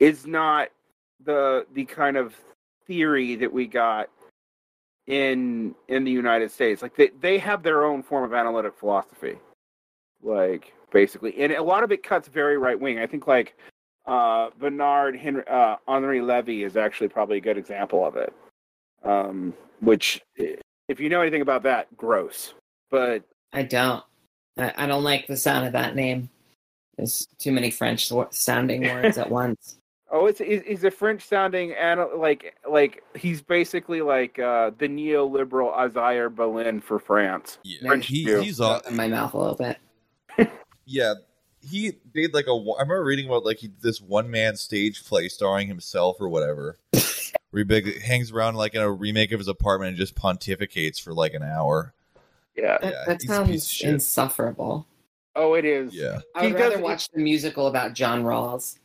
is not the the kind of theory that we got in in the United States. Like they, they have their own form of analytic philosophy. Like basically. And a lot of it cuts very right wing. I think like uh Bernard Henry uh Henri Levy is actually probably a good example of it. Um which if you know anything about that, gross. But i don't I, I don't like the sound of that name there's too many French sounding words at once oh, it's he's he's a French sounding and like like he's basically like uh the neoliberal Isaiah Berlin for France. Yeah, French he, he's on. in my mouth a little bit Yeah, he did like a. I remember reading about like he did this one man stage play starring himself or whatever. where he big, hangs around like in a remake of his apartment and just pontificates for like an hour. Yeah. That, Yeah, that he's a piece of sounds insufferable. Oh, it is. Yeah, I would He rather does- watch the musical about John Rawls.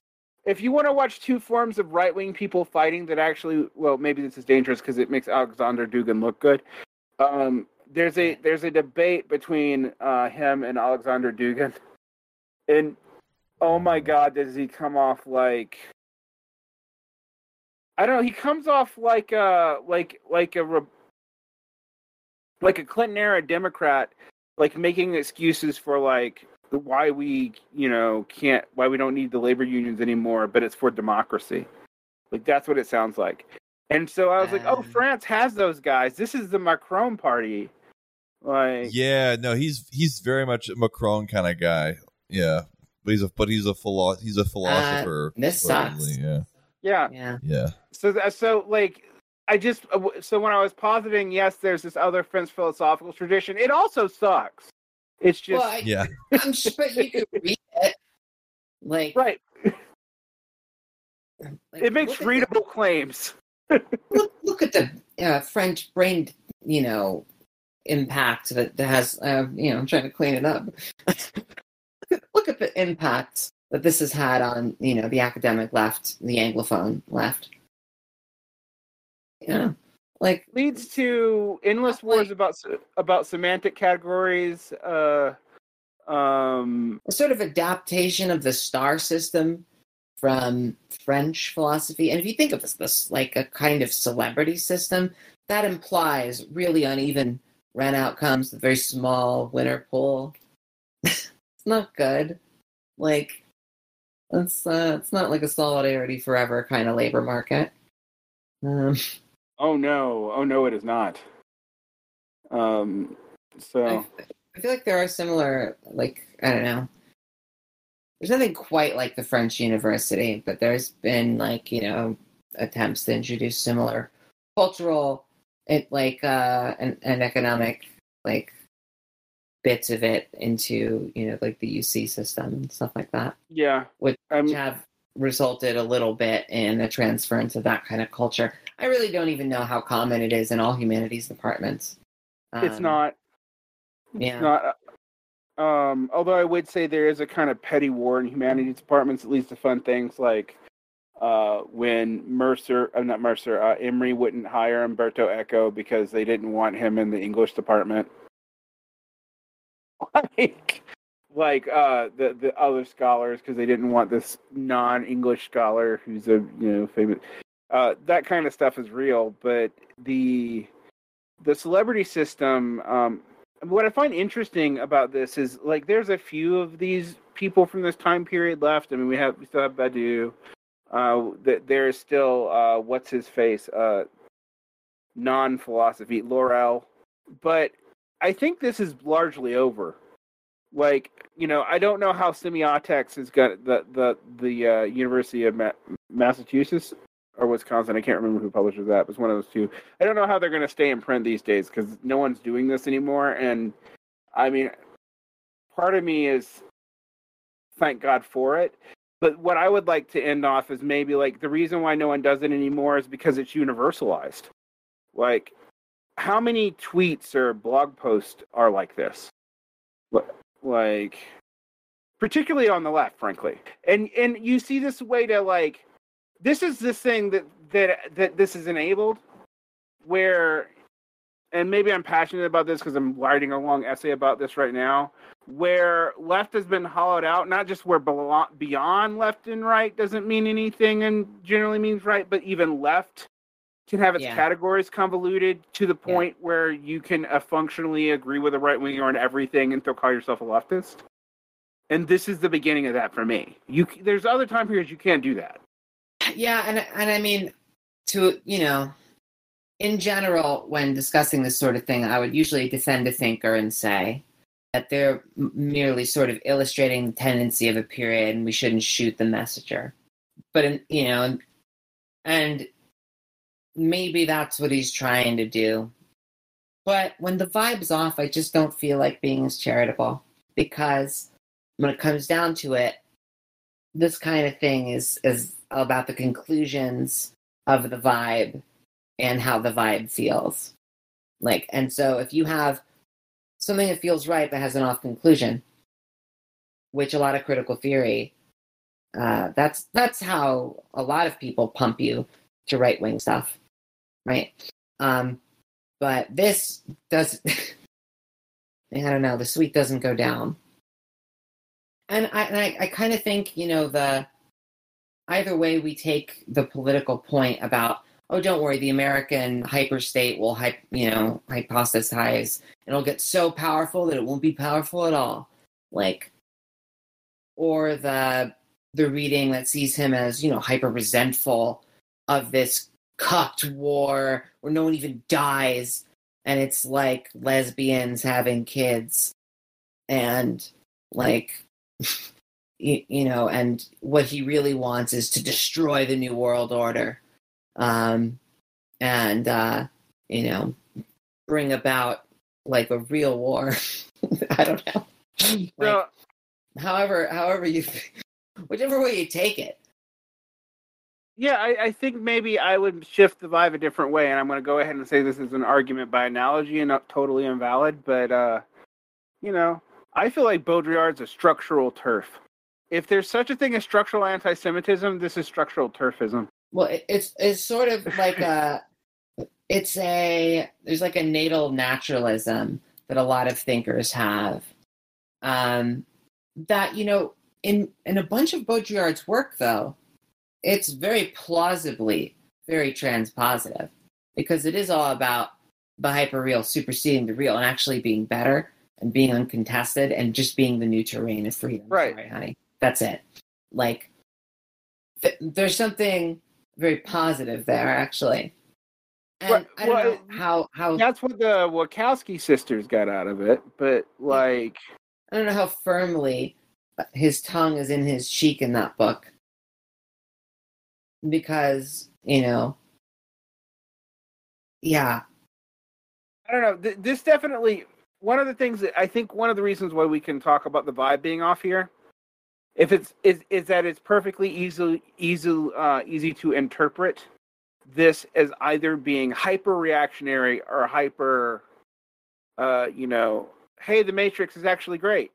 If you want to watch two forms of right wing people fighting that actually, well, maybe this is dangerous because it makes Alexander Dugin look good. Um, there's a there's a debate between uh, him and Alexander Dugin, and oh my God, does he come off like? I don't know. He comes off like a like like a re- like a Clinton era Democrat, like making excuses for like why we you know can't why we don't need the labor unions anymore, but it's for democracy. Like that's what it sounds like. And so I was like, oh, Um. France has those guys. This is the Macron party. Like yeah. No, he's he's very much a Macron kind of guy. Yeah, but he's a but he's a philo- he's a philosopher. this sucks. Yeah, yeah. Yeah. yeah. So that so like I just uh, so when I was positing, yes, there's this other French philosophical tradition. It also sucks. It's just well, I, Yeah. I'm sure, but you could read it. Like, Right. like, It makes look at the- readable claims. look, look at the uh, French brain, you know, impact that, that has, uh, you know, I'm trying to clean it up. look, at, look at the impact that this has had on, you know, the academic left, the Anglophone left. Yeah. Like, leads to endless Like- wars about about semantic categories. Uh, um, a sort of adaptation of the star system from French philosophy. And if you think of this, this like a kind of celebrity system, that implies really uneven run outcomes, a very small winner pool. it's not good. Like it's uh, it's not like a solidarity forever kind of labor market. Um, oh no, oh no, it is not. Um, so I, I feel like there are similar, like I don't know. There's nothing quite like the French university, but there's been like you know attempts to introduce similar cultural, it like uh and, and economic like bits of it into you know like the UC system and stuff like that, yeah, Which um, which have resulted a little bit in a transference of that kind of culture. I really don't even know how common it is in all humanities departments. it's Um, not. Yeah. It's not. Um, although I would say there is a kind of petty war in humanities departments, at least the fun things like uh, when Mercer, uh, not Mercer, uh, Emory wouldn't hire Umberto Eco because they didn't want him in the English department. like, like uh, the the other scholars because they didn't want this non-English scholar who's a you know famous. Uh, that kind of stuff is real, but the the celebrity system um, what I find interesting about this is like there's a few of these people from this time period left. I mean, we have we still have Badiou. Uh, that there is still uh, what's his face, uh, non philosophy, Laruelle, but I think this is largely over. Like you know, I don't know how semiotics is got the the the uh, University of Ma- Massachusetts or Wisconsin. I can't remember who publishes that. But it's one of those two. I don't know how they're going to stay in print these days because no one's doing this anymore. And I mean, part of me is thank God for it. But what I would like to end off is maybe like the reason why no one does it anymore is because it's universalized. Like, how many tweets or blog posts are like this? Like, particularly on the left, frankly. And and you see this way to like this is this thing that that that this is enabled where and maybe I'm passionate about this because I'm writing a long essay about this right now, where left has been hollowed out, not just where beyond left and right doesn't mean anything and generally means right, but even left can have its Yeah. categories convoluted to the point where you can uh, functionally agree with a right winger on everything and still call yourself a leftist. And this is the beginning of that for me. You there's other time periods you can't do that. yeah and and i mean to you know in general when discussing this sort of thing i would usually defend a thinker and say that they're merely sort of illustrating the tendency of a period and we shouldn't shoot the messenger but in, you know and maybe that's what he's trying to do but when the vibe's off i just don't feel like being as charitable because when it comes down to it this kind of thing is is about the conclusions of the vibe and how the vibe feels. Like, and so if you have something that feels right but has an off conclusion, which a lot of critical theory, uh, that's that's how a lot of people pump you to right wing stuff, right? Um, but this does. I don't know. The sweet doesn't go down and I, and I, I kind of think you know the either way we take the political point about oh don't worry the American hyperstate will hype you know hypothesize it'll get so powerful that it won't be powerful at all like or the the reading that sees him as you know hyper resentful of this cucked war where no one even dies. And it's like lesbians having kids. And like you, you know and what he really wants is to destroy the new world order. Um and uh you know bring about like a real war. I don't know. Like, So, however however you whichever way you take it. Yeah, I, I think maybe I would shift the vibe a different way, and I'm going to go ahead and say this is an argument by analogy and not totally invalid. But uh, you know, I feel like Baudrillard's a structural turf. If there's such a thing as structural anti-Semitism, this is structural turfism. Well, it, it's it's sort of like a it's a there's like a natal naturalism that a lot of thinkers have. Um, that you know, in in a bunch of Baudrillard's work, though, it's very plausibly very transpositive because it is all about the hyperreal superseding the real and actually being better and being uncontested and just being the new terrain of freedom. Right. Sorry, honey. That's it. Like, th- there's something very positive there, actually. And I don't well, know how how That's what the Wachowski sisters got out of it. But like, I don't know how firmly his tongue is in his cheek in that book. Because, you know, yeah, I don't know. This definitely one of the things that I think one of the reasons why we can talk about the vibe being off here, if it's is is that it's perfectly easy easy uh, easy to interpret this as either being hyper reactionary or hyper, uh, you know, hey, the Matrix is actually great,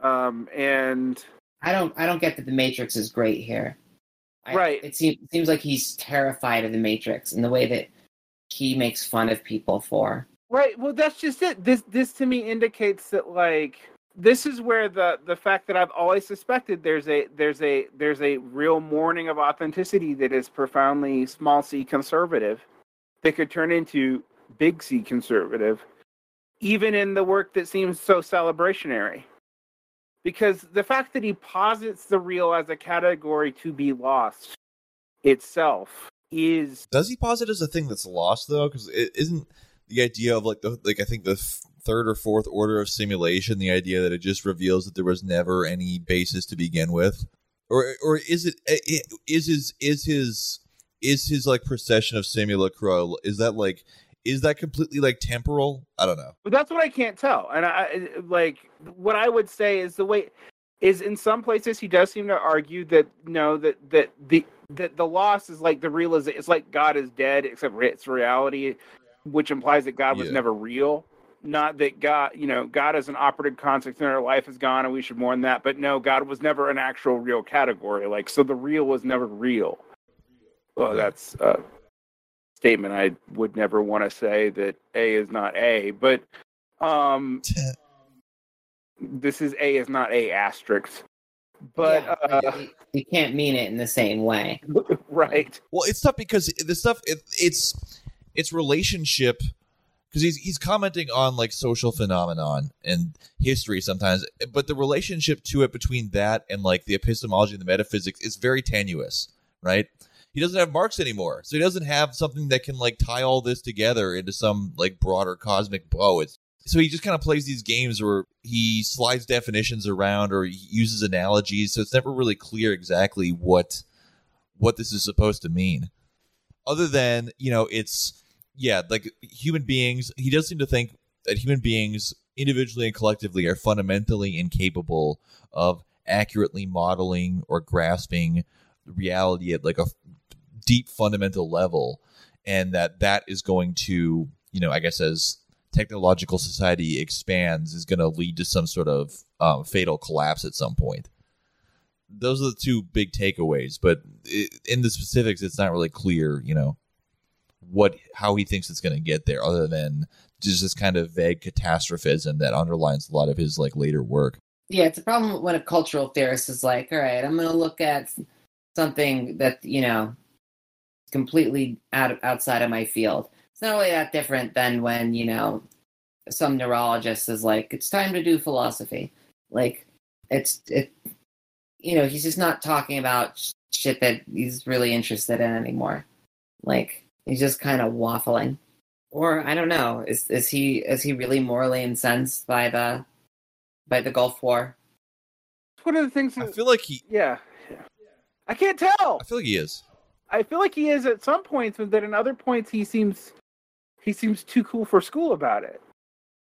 um, and I don't I don't get that the Matrix is great here. I, Right. It seems seems like he's terrified of the Matrix and the way that he makes fun of people for. Right. Well, that's just it. This this to me indicates that like this is where the the fact that I've always suspected there's a there's a there's a real mourning of authenticity that is profoundly small c conservative that could turn into big C conservative, even in the work that seems so celebrationary. Because the fact that he posits the real as a category to be lost itself is Does he posit as a thing that's lost though? Because it isn't the idea of like the like I think the f- third or fourth order of simulation, the idea that it just reveals that there was never any basis to begin with, or or is it is his is his is his like procession of simulacra is that like is that completely like temporal? I don't know. But that's what I can't tell. And I like what I would say is the way is in some places he does seem to argue that no that that the that the loss is like the realization it's like God is dead except it's reality, which implies that God was Yeah. never real. Not that God, you know, God is an operative concept in our life is gone and we should mourn that. But no, God was never an actual real category. Like so, the real was never real. Well, that's a statement I would never want to say that A is not A, but um, this is A is not A asterisk. But Yeah, uh, you, you can't mean it in the same way. right, Well, it's tough because the stuff it, it's it's relationship because he's he's commenting on like social phenomenon and history sometimes, but the relationship to it between that and like the epistemology and the metaphysics is very tenuous, right? He doesn't have Marx anymore, so he doesn't have something that can like tie all this together into some like broader cosmic bow. It's so he just kind of plays these games where he slides definitions around or uses analogies, so it's never really clear exactly what what this is supposed to mean other than you know it's yeah like human beings he does seem to think that human beings individually and collectively are fundamentally incapable of accurately modeling or grasping reality at like a deep fundamental level and that that is going to you know i guess as technological society expands is going to lead to some sort of um, fatal collapse at some point. Those are the two big takeaways but i in the specifics it's not really clear you know what how he thinks it's going to get there other than just this kind of vague catastrophism that underlines a lot of his like later work. Yeah, it's a problem when a cultural theorist is like, all right, I'm going to look at something that, you know, completely out outside of my field. It's not really that different than when, you know, some neurologist is like, it's time to do philosophy. Like, it's, it, you know, he's just not talking about sh- shit that he's really interested in anymore. Like, he's just kind of waffling. Or I don't know, is is he is he really morally incensed by the by the Gulf War? one of the things. i feel like he yeah, I can't tell. i feel like he is I feel like he is at some points, but then at other points he seems he seems too cool for school about it.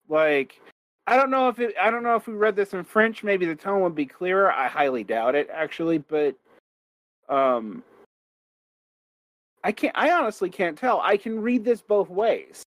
Like I don't know if it. I don't know if we read this in French. Maybe the tone would be clearer. I highly doubt it, actually. But, um, I can't. I honestly can't tell. I can read this both ways,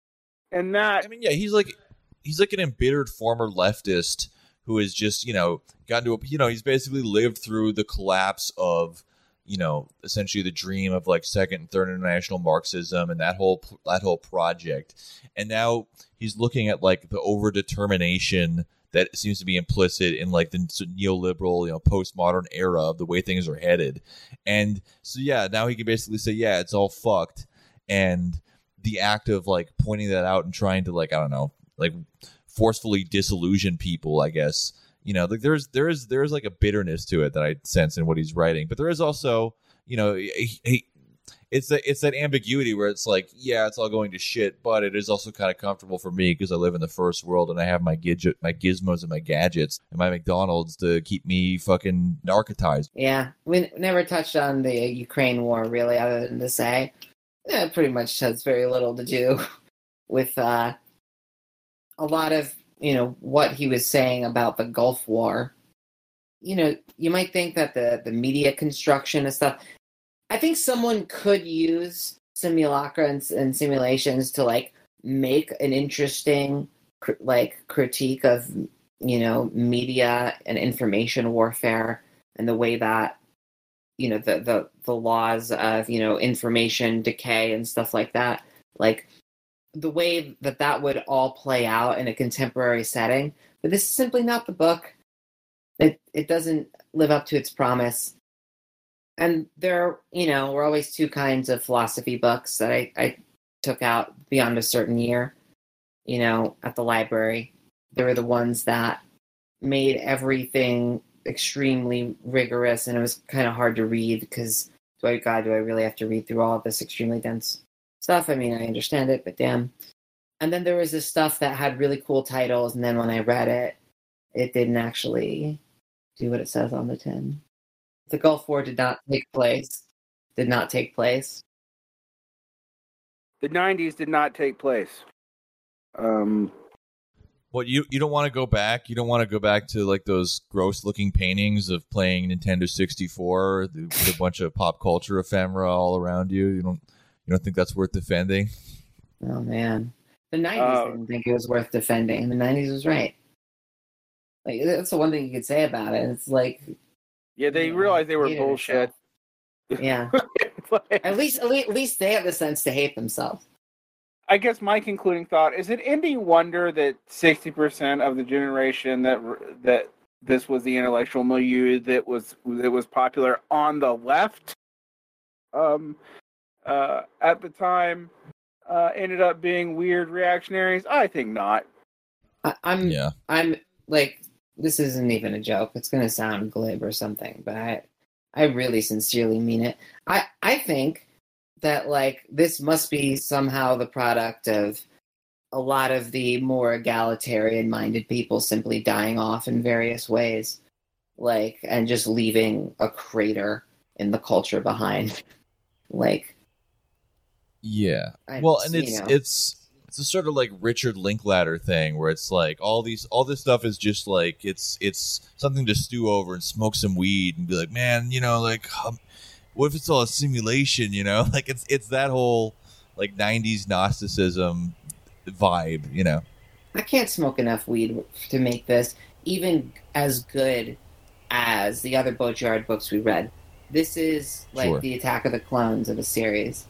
and that I mean, yeah, he's like he's like an embittered former leftist who has just you know gotten to a you know he's basically lived through the collapse of you know essentially the dream of like second and third international Marxism and that whole that whole project, and now he's looking at like the overdetermination that seems to be implicit in like the neoliberal, you know, postmodern era of the way things are headed. And so yeah, now he can basically say, yeah, it's all fucked. And the act of like pointing that out and trying to like, I don't know, like forcefully disillusion people, I guess. You know, like there's there is there is like a bitterness to it that I sense in what he's writing, but there is also, you know, he, he it's that it's that ambiguity where it's like, yeah, it's all going to shit, but it is also kind of comfortable for me because I live in the first world and I have my gadget, my gizmos and my gadgets and my McDonald's to keep me fucking narcotized. Yeah, we never touched on the Ukraine war really, other than to say yeah, it pretty much has very little to do with uh, a lot of you know what he was saying about the Gulf War. You know, you might think that the the media construction and stuff I think someone could use simulacra and, and simulations to like make an interesting like critique of you know media and information warfare and the way that you know the the the laws of you know information decay and stuff like that like the way that that would all play out in a contemporary setting but this is simply not the book it it doesn't live up to its promise and there, you know, were always two kinds of philosophy books that I, I took out beyond a certain year, you know, at the library. There were the ones that made everything extremely rigorous and it was kind of hard to read because, do I, God, do I really have to read through all of this extremely dense stuff? I mean, I understand it, but damn. And then there was this stuff that had really cool titles, and then when I read it, it didn't actually do what it says on the tin. The Gulf War did not take place. Did not take place. The '90s did not take place. Um, what you you don't want to go back? You don't want to go back to like those gross looking paintings of playing Nintendo 64 with a bunch of pop culture ephemera all around you. You don't you don't think that's worth defending? Oh man, the '90s uh, didn't think it was worth defending. The '90s was right. Like that's the one thing you could say about it. It's like yeah, they realized they were bullshit. Yeah. at least, at least, at least they have the sense to hate themselves. I guess my concluding thought is it any wonder that sixty percent of the generation that that this was the intellectual milieu that was that was popular on the left, um, uh, at the time, uh, ended up being weird reactionaries. I think not. I, I'm yeah. I'm like this isn't even a joke. It's going to sound glib or something, but I, I really sincerely mean it. I, I think that like this must be somehow the product of a lot of the more egalitarian minded people simply dying off in various ways, like and just leaving a crater in the culture behind. like, yeah. I, well, and it's know. it's it's a sort of like Richard Linklater thing where it's like all these all this stuff is just like it's it's something to stew over and smoke some weed and be like, man, you know, like um, what if it's all a simulation? You know, like it's it's that whole like '90s Gnosticism vibe. You know, I can't smoke enough weed to make this even as good as the other Baudrillard books we read. This is like sure. the Attack of the Clones of a series.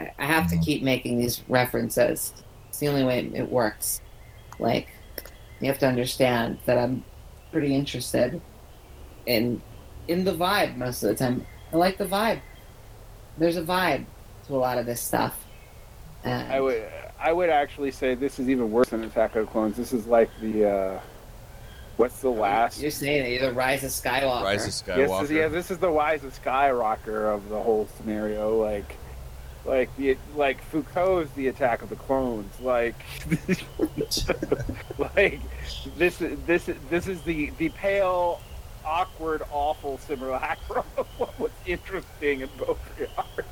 Like, I, have to mm-hmm. keep making these references. It's the only way it works. Like, you have to understand that I'm pretty interested in in the vibe most of the time. I like the vibe. There's a vibe to a lot of this stuff. And I would I would actually say this is even worse than Attack of the Clones. This is like the uh, what's the last? You're saying it, the Rise of Skywalker. Rise of Skywalker. Yes, this, yeah, this is the Rise of Skywalker of the whole scenario. Like like the like Foucault's The Attack of the Clones. Like, like this this this is the the pale, awkward, awful simulacrum of what was interesting in Baudrillard.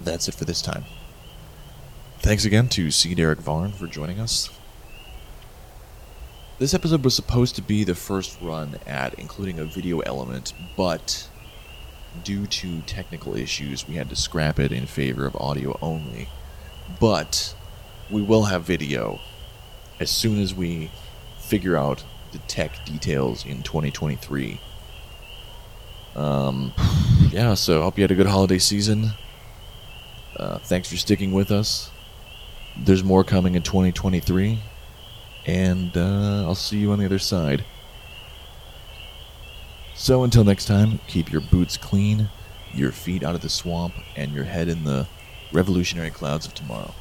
That's it for this time. thanks again to C. Derrick Varn for joining us. This episode was supposed to be the first run at including a video element, but due to technical issues, we had to scrap it in favor of audio only. But we will have video as soon as we figure out the tech details in 2023. Um, yeah, so hope you had a good holiday season. Uh, thanks for sticking with us. There's more coming in 2023, and uh, I'll see you on the other side. So until next time, keep your boots clean, your feet out of the swamp, and your head in the revolutionary clouds of tomorrow.